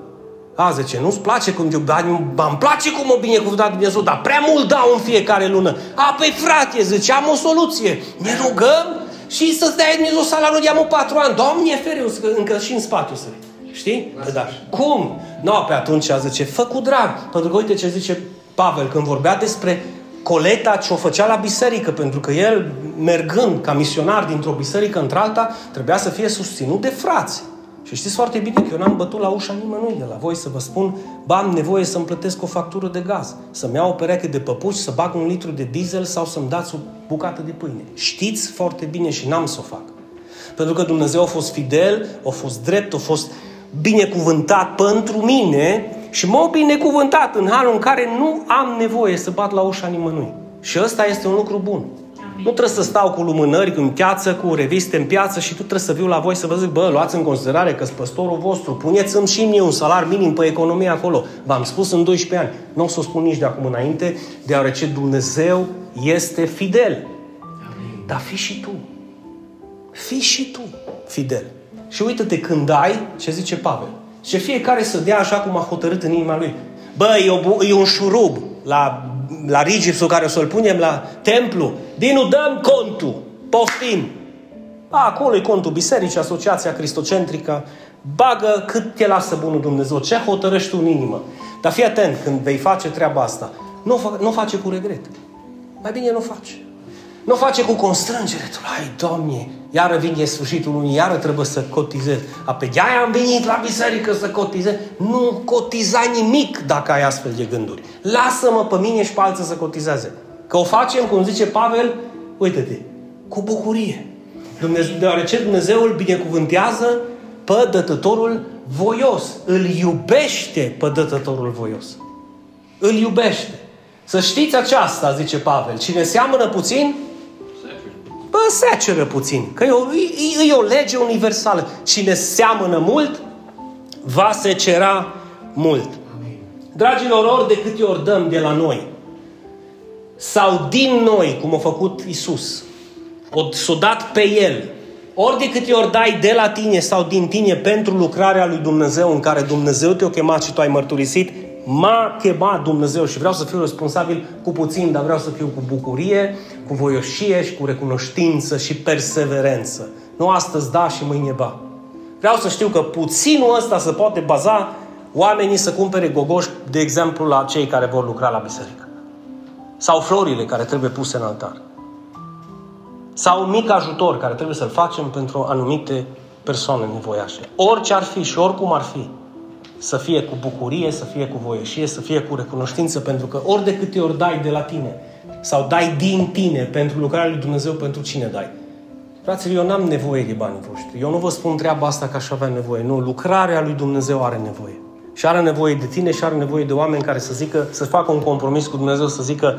a, zice, nu-ți place cum dar îmi place cum o binecuvântat Dumnezeu, dar prea mult dau în fiecare lună. A, păi frate, zice, am o soluție. Ne rugăm și să stai Dumnezeu salariul de am patru ani. Doamne, feriu, încă și în spate o să Știi? Da. Cum? Nu, pe atunci zice, fă cu drag. Pentru că uite ce zice Pavel când vorbea despre coleta ce o făcea la biserică, pentru că el, mergând ca misionar dintr-o biserică într-alta, trebuia să fie susținut de frați. Și știți foarte bine că eu n-am bătut la ușa nimănui de la voi să vă spun, ba, am nevoie să-mi plătesc o factură de gaz, să-mi iau o pereche de păpuși, să bag un litru de diesel sau să-mi dați o bucată de pâine. Știți foarte bine și n-am să o fac. Pentru că Dumnezeu a fost fidel, a fost drept, a fost binecuvântat pentru mine și m-a binecuvântat în halul în care nu am nevoie să bat la ușa nimănui. Și ăsta este un lucru bun. Nu trebuie să stau cu lumânări în piață, cu reviste în piață și tu trebuie să viu la voi să vă zic, bă, luați în considerare că păstorul vostru, puneți-mi și mie un salar minim pe economie acolo. V-am spus în 12 ani. Nu o să o spun nici de acum înainte, deoarece Dumnezeu este fidel. Amin. Dar fii și tu. Fii și tu fidel. Și uite-te când ai, ce zice Pavel. Și fiecare să dea așa cum a hotărât în inima lui. Bă, e, o, e un șurub la la rigipsul care o să-l punem la templu, Dinu, dăm contul, poftim. A, acolo e contul bisericii, Asociația Cristocentrică, bagă cât te lasă bunul Dumnezeu, ce hotărăști tu în inimă. Dar fii atent, când vei face treaba asta, nu, fa- nu face cu regret. Mai bine nu faci. Nu face cu constrângere. Tu, ai, Doamne, iară vine sfârșitul lunii, iară trebuie să cotizez. A, pe de am venit la biserică să cotizez. Nu cotiza nimic dacă ai astfel de gânduri. Lasă-mă pe mine și pe alții să cotizeze. Că o facem, cum zice Pavel, uite-te, cu bucurie. Dumnezeu, deoarece Dumnezeu îl binecuvântează pe dătătorul voios. Îl iubește pe dătătorul voios. Îl iubește. Să știți aceasta, zice Pavel. Cine seamănă puțin, bă, seceră puțin. Că e o, e, e o lege universală. Cine seamănă mult, va secera mult. Amin. Dragilor, ori de câte ori dăm de la noi, sau din noi, cum a făcut Isus, o s-o dat pe El, ori de câte ori dai de la tine sau din tine pentru lucrarea lui Dumnezeu în care Dumnezeu te-a chemat și tu ai mărturisit, m-a chemat Dumnezeu și vreau să fiu responsabil cu puțin, dar vreau să fiu cu bucurie, cu voioșie și cu recunoștință și perseverență. Nu astăzi da și mâine ba. Vreau să știu că puținul ăsta se poate baza oamenii să cumpere gogoși, de exemplu, la cei care vor lucra la biserică. Sau florile care trebuie puse în altar. Sau un mic ajutor care trebuie să-l facem pentru anumite persoane nevoiașe. Orice ar fi și oricum ar fi să fie cu bucurie, să fie cu voieșie, să fie cu recunoștință, pentru că ori de câte ori dai de la tine sau dai din tine pentru lucrarea lui Dumnezeu, pentru cine dai? Fraților, eu n-am nevoie de banii voștri. Eu nu vă spun treaba asta ca aș avea nevoie. Nu, lucrarea lui Dumnezeu are nevoie. Și are nevoie de tine și are nevoie de oameni care să zică, să facă un compromis cu Dumnezeu, să zică,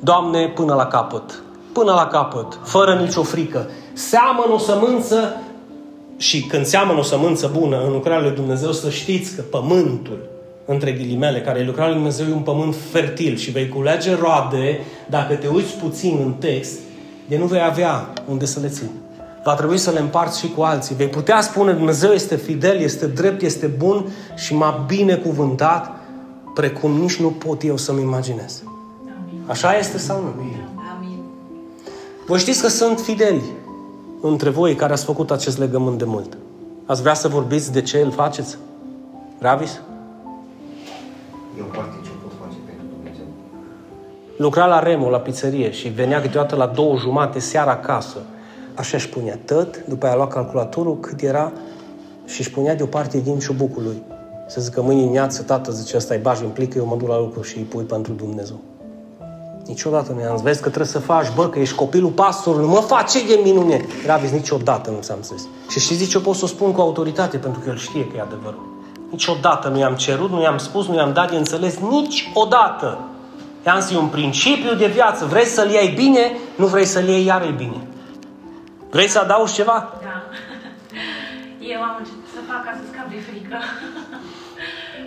Doamne, până la capăt, până la capăt, fără nicio frică. Seamănă o sămânță și când seamănă o sămânță bună în lucrarea lui Dumnezeu, să știți că pământul, între ghilimele, care e lucrarea lui Dumnezeu, e un pământ fertil și vei culege roade, dacă te uiți puțin în text, de nu vei avea unde să le ții. Va trebui să le împarți și cu alții. Vei putea spune Dumnezeu este fidel, este drept, este bun și m-a binecuvântat precum nici nu pot eu să-mi imaginez. Așa este sau nu? Amin. Voi știți că sunt fideli între voi care ați făcut acest legământ de mult. Ați vrea să vorbiți de ce îl faceți? Ravis? Eu parte ce pot face pentru Dumnezeu. Lucra la Remo, la pizzerie și venea câteodată la două jumate seara acasă. Așa își punea tăt, după aia a luat calculatorul cât era și își punea deoparte din ciubucul lui. Să zică mâine dimineață, tată, zice, ăsta e baj, implică, eu mă duc la lucru și îi pui pentru Dumnezeu. Niciodată nu i-am zis, vezi că trebuie să faci, bă, că ești copilul pastorului, mă face de minune. Ravis, niciodată nu ți-am zis. Și știți de ce pot să o spun cu autoritate? Pentru că el știe că e adevărul. Niciodată nu i-am cerut, nu i-am spus, nu i-am dat de înțeles, niciodată. I-am zis, e un principiu de viață. Vrei să-l iei bine, nu vrei să-l iei iară bine. Vrei să adaugi ceva? Da. *laughs* Eu am început să fac ca să scap de frică.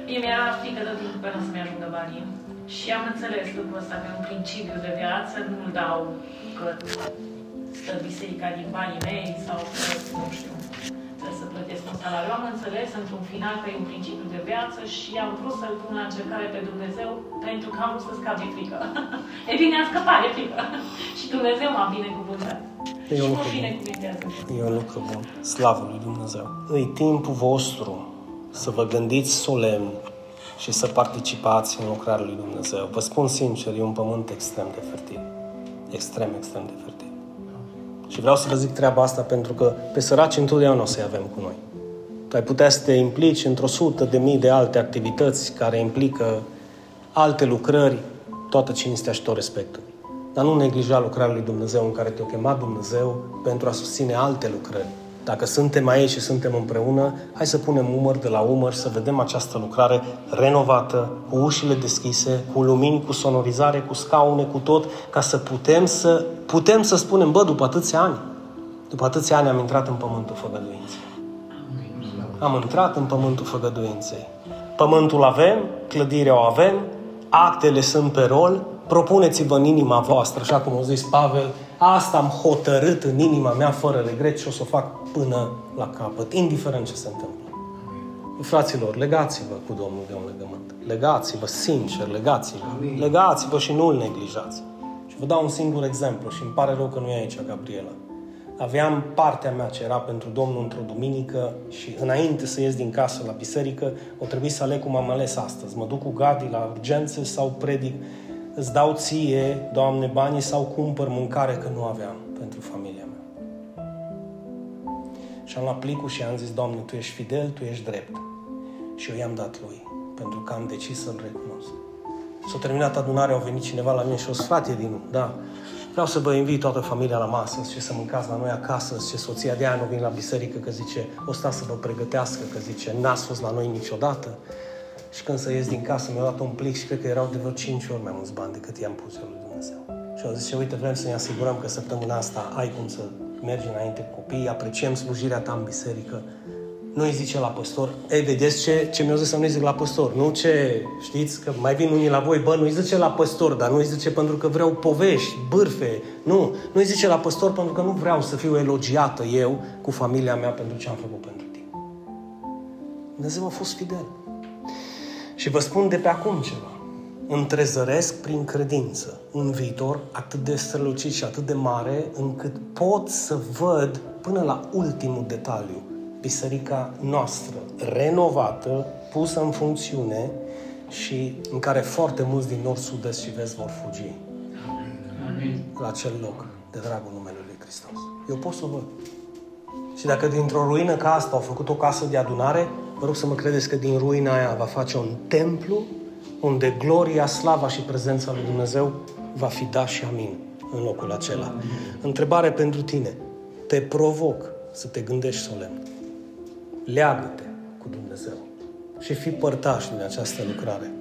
Mie *laughs* mi-era frică tot timpul că nu o să-mi ajungă banii. Și am înțeles lucrul ăsta, că e un principiu de viață, nu-l dau că stă biserica din banii mei sau că, nu știu, trebuie să plătesc un salariu. Am înțeles într-un final că e un principiu de viață și am vrut să-L pun la încercare pe Dumnezeu pentru că am vrut să scap de frică. *laughs* e bine, am scăpat de frică. *laughs* și Dumnezeu m-a binecuvântat. E și un mă lucru bun. binecuvintează. E un lucru bun. Slavă lui Dumnezeu. E timpul vostru să vă gândiți solemn și să participați în lucrarea lui Dumnezeu. Vă spun sincer, e un pământ extrem de fertil. Extrem, extrem de fertil. Și vreau să vă zic treaba asta pentru că pe săraci întotdeauna o să-i avem cu noi. Tu ai putea să te implici într-o sută de mii de alte activități care implică alte lucrări, toată cinstea și tot respectul. Dar nu neglija lucrarea lui Dumnezeu în care te-a chemat Dumnezeu pentru a susține alte lucrări. Dacă suntem aici și suntem împreună, hai să punem umăr de la umăr și să vedem această lucrare renovată, cu ușile deschise, cu lumini, cu sonorizare, cu scaune, cu tot, ca să putem să, putem să spunem, bă, după atâția ani, după atâția ani am intrat în pământul făgăduinței. Am intrat în pământul făgăduinței. Pământul avem, clădirea o avem, actele sunt pe rol, propuneți-vă în inima voastră, așa cum a zis Pavel, asta am hotărât în inima mea fără regret și o să o fac până la capăt, indiferent ce se întâmplă. Fraților, legați-vă cu Domnul de un legământ. Legați-vă, sincer, legați-vă. Legați-vă și nu îl neglijați. Și vă dau un singur exemplu și îmi pare rău că nu e aici Gabriela. Aveam partea mea ce era pentru Domnul într-o duminică și înainte să ies din casă la biserică, o trebuie să aleg cum am ales astăzi. Mă duc cu Gadi la urgențe sau predic, îți dau ție, Doamne, banii sau cumpăr mâncare că nu aveam pentru familia mea. Și am luat plicul și am zis, Doamne, Tu ești fidel, Tu ești drept. Și eu i-am dat lui, pentru că am decis să-L recunosc. S-a terminat adunarea, au venit cineva la mine și o zis, frate Dinu, da, vreau să vă invit toată familia la masă și să mâncați la noi acasă, și soția de aia nu vine la biserică, că zice, o sta să vă pregătească, că zice, n-ați fost la noi niciodată. Și când să ies din casă, mi-a dat un plic și cred că erau de vreo 5 ori mai mulți bani decât i-am pus eu lui Dumnezeu. Și au zis, uite, vrem să ne asigurăm că săptămâna asta ai cum să mergi înainte cu copiii, apreciem slujirea ta în biserică. Nu îi zice la păstor, ei, vedeți ce, ce mi-au zis să nu-i zic la păstor, nu ce, știți, că mai vin unii la voi, bă, nu-i zice la păstor, dar nu-i zice pentru că vreau povești, bârfe, nu, nu-i zice la păstor pentru că nu vreau să fiu elogiată eu cu familia mea pentru ce am făcut pentru tine. Dumnezeu a fost fidel. Și vă spun de pe acum ceva. Întrezăresc prin credință un viitor atât de strălucit și atât de mare încât pot să văd până la ultimul detaliu biserica noastră, renovată, pusă în funcțiune și în care foarte mulți din nord, sud, est și vest vor fugi Amin. la acel loc de dragul numelui lui Hristos. Eu pot să văd. Și dacă dintr-o ruină ca asta au făcut o casă de adunare, vă rog să mă credeți că din ruina aia va face un templu unde gloria, slava și prezența lui Dumnezeu va fi da și amin în locul acela. Întrebare pentru tine. Te provoc să te gândești solemn. Leagă-te cu Dumnezeu și fii părtaș din această lucrare.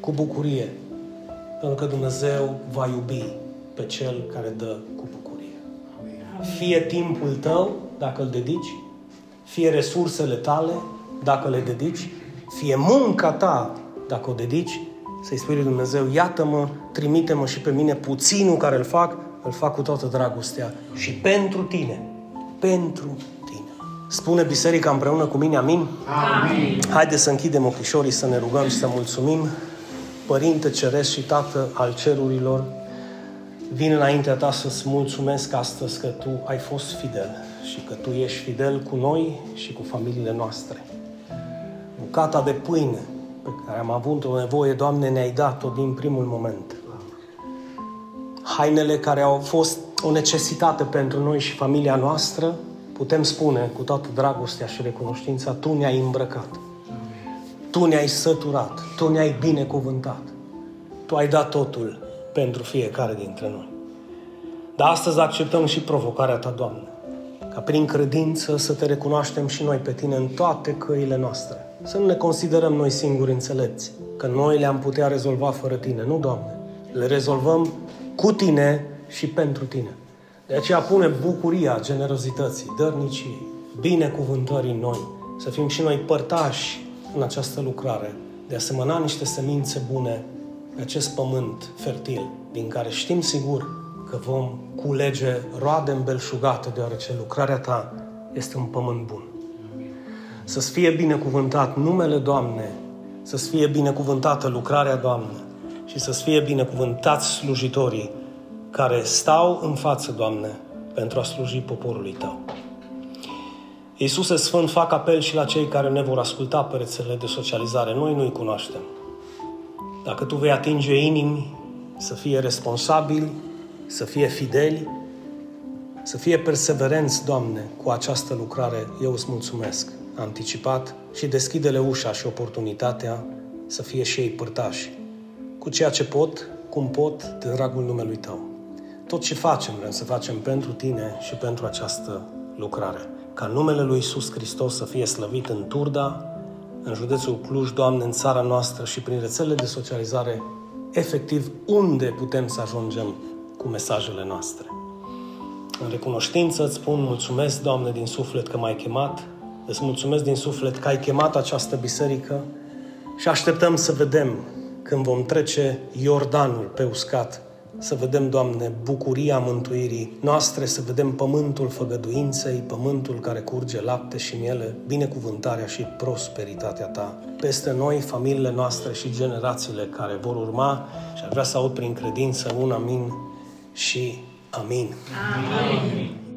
Cu bucurie, pentru că Dumnezeu va iubi pe cel care dă cu bucurie. Fie timpul tău, dacă îl dedici, fie resursele tale, dacă le dedici, fie munca ta, dacă o dedici, să-i spui lui Dumnezeu, iată-mă, trimite-mă și pe mine puținul care îl fac, îl fac cu toată dragostea și pentru tine. Pentru tine. Spune biserica împreună cu mine, amin? Amin. Haideți să închidem ochișorii, să ne rugăm și să mulțumim. Părinte Ceresc și Tată al cerurilor, vin înaintea Ta să-ți mulțumesc astăzi că Tu ai fost fidel și că Tu ești fidel cu noi și cu familiile noastre. Bucata de pâine pe care am avut o nevoie, Doamne, ne-ai dat-o din primul moment. Hainele care au fost o necesitate pentru noi și familia noastră, putem spune cu toată dragostea și recunoștința, Tu ne-ai îmbrăcat. Tu ne-ai săturat, Tu ne-ai binecuvântat. Tu ai dat totul pentru fiecare dintre noi. Dar astăzi acceptăm și provocarea Ta, Doamne, ca prin credință să Te recunoaștem și noi pe Tine în toate căile noastre. Să nu ne considerăm noi singuri înțelepți, că noi le-am putea rezolva fără Tine. Nu, Doamne, le rezolvăm cu Tine și pentru Tine. De aceea pune bucuria generozității, dărniciei, binecuvântării în noi, să fim și noi părtași în această lucrare, de a semăna niște semințe bune pe acest pământ fertil, din care știm sigur că vom culege roade îmbelșugate, deoarece lucrarea ta este un pământ bun. Să-ți fie binecuvântat numele Doamne, să-ți fie binecuvântată lucrarea Doamne și să-ți fie binecuvântați slujitorii care stau în față, Doamne, pentru a sluji poporului Tău. Iisuse Sfânt, fac apel și la cei care ne vor asculta pe rețelele de socializare. Noi nu-i cunoaștem. Dacă Tu vei atinge inimi, să fie responsabili, să fie fideli, să fie perseverenți, Doamne, cu această lucrare, eu îți mulțumesc anticipat și deschide-le ușa și oportunitatea să fie și ei părtași cu ceea ce pot, cum pot, de dragul numelui Tău. Tot ce facem, vrem să facem pentru Tine și pentru această lucrare. Ca numele Lui Iisus Hristos să fie slăvit în Turda, în județul Cluj, Doamne, în țara noastră și prin rețelele de socializare, efectiv unde putem să ajungem cu mesajele noastre. În recunoștință îți spun mulțumesc, Doamne, din suflet că m-ai chemat, îți mulțumesc din suflet că ai chemat această biserică și așteptăm să vedem când vom trece Iordanul pe uscat, să vedem, Doamne, bucuria mântuirii noastre, să vedem pământul făgăduinței, pământul care curge lapte și miele, binecuvântarea și prosperitatea Ta. Peste noi, familiile noastre și generațiile care vor urma și ar vrea să aud prin credință un amin și amin. Amin.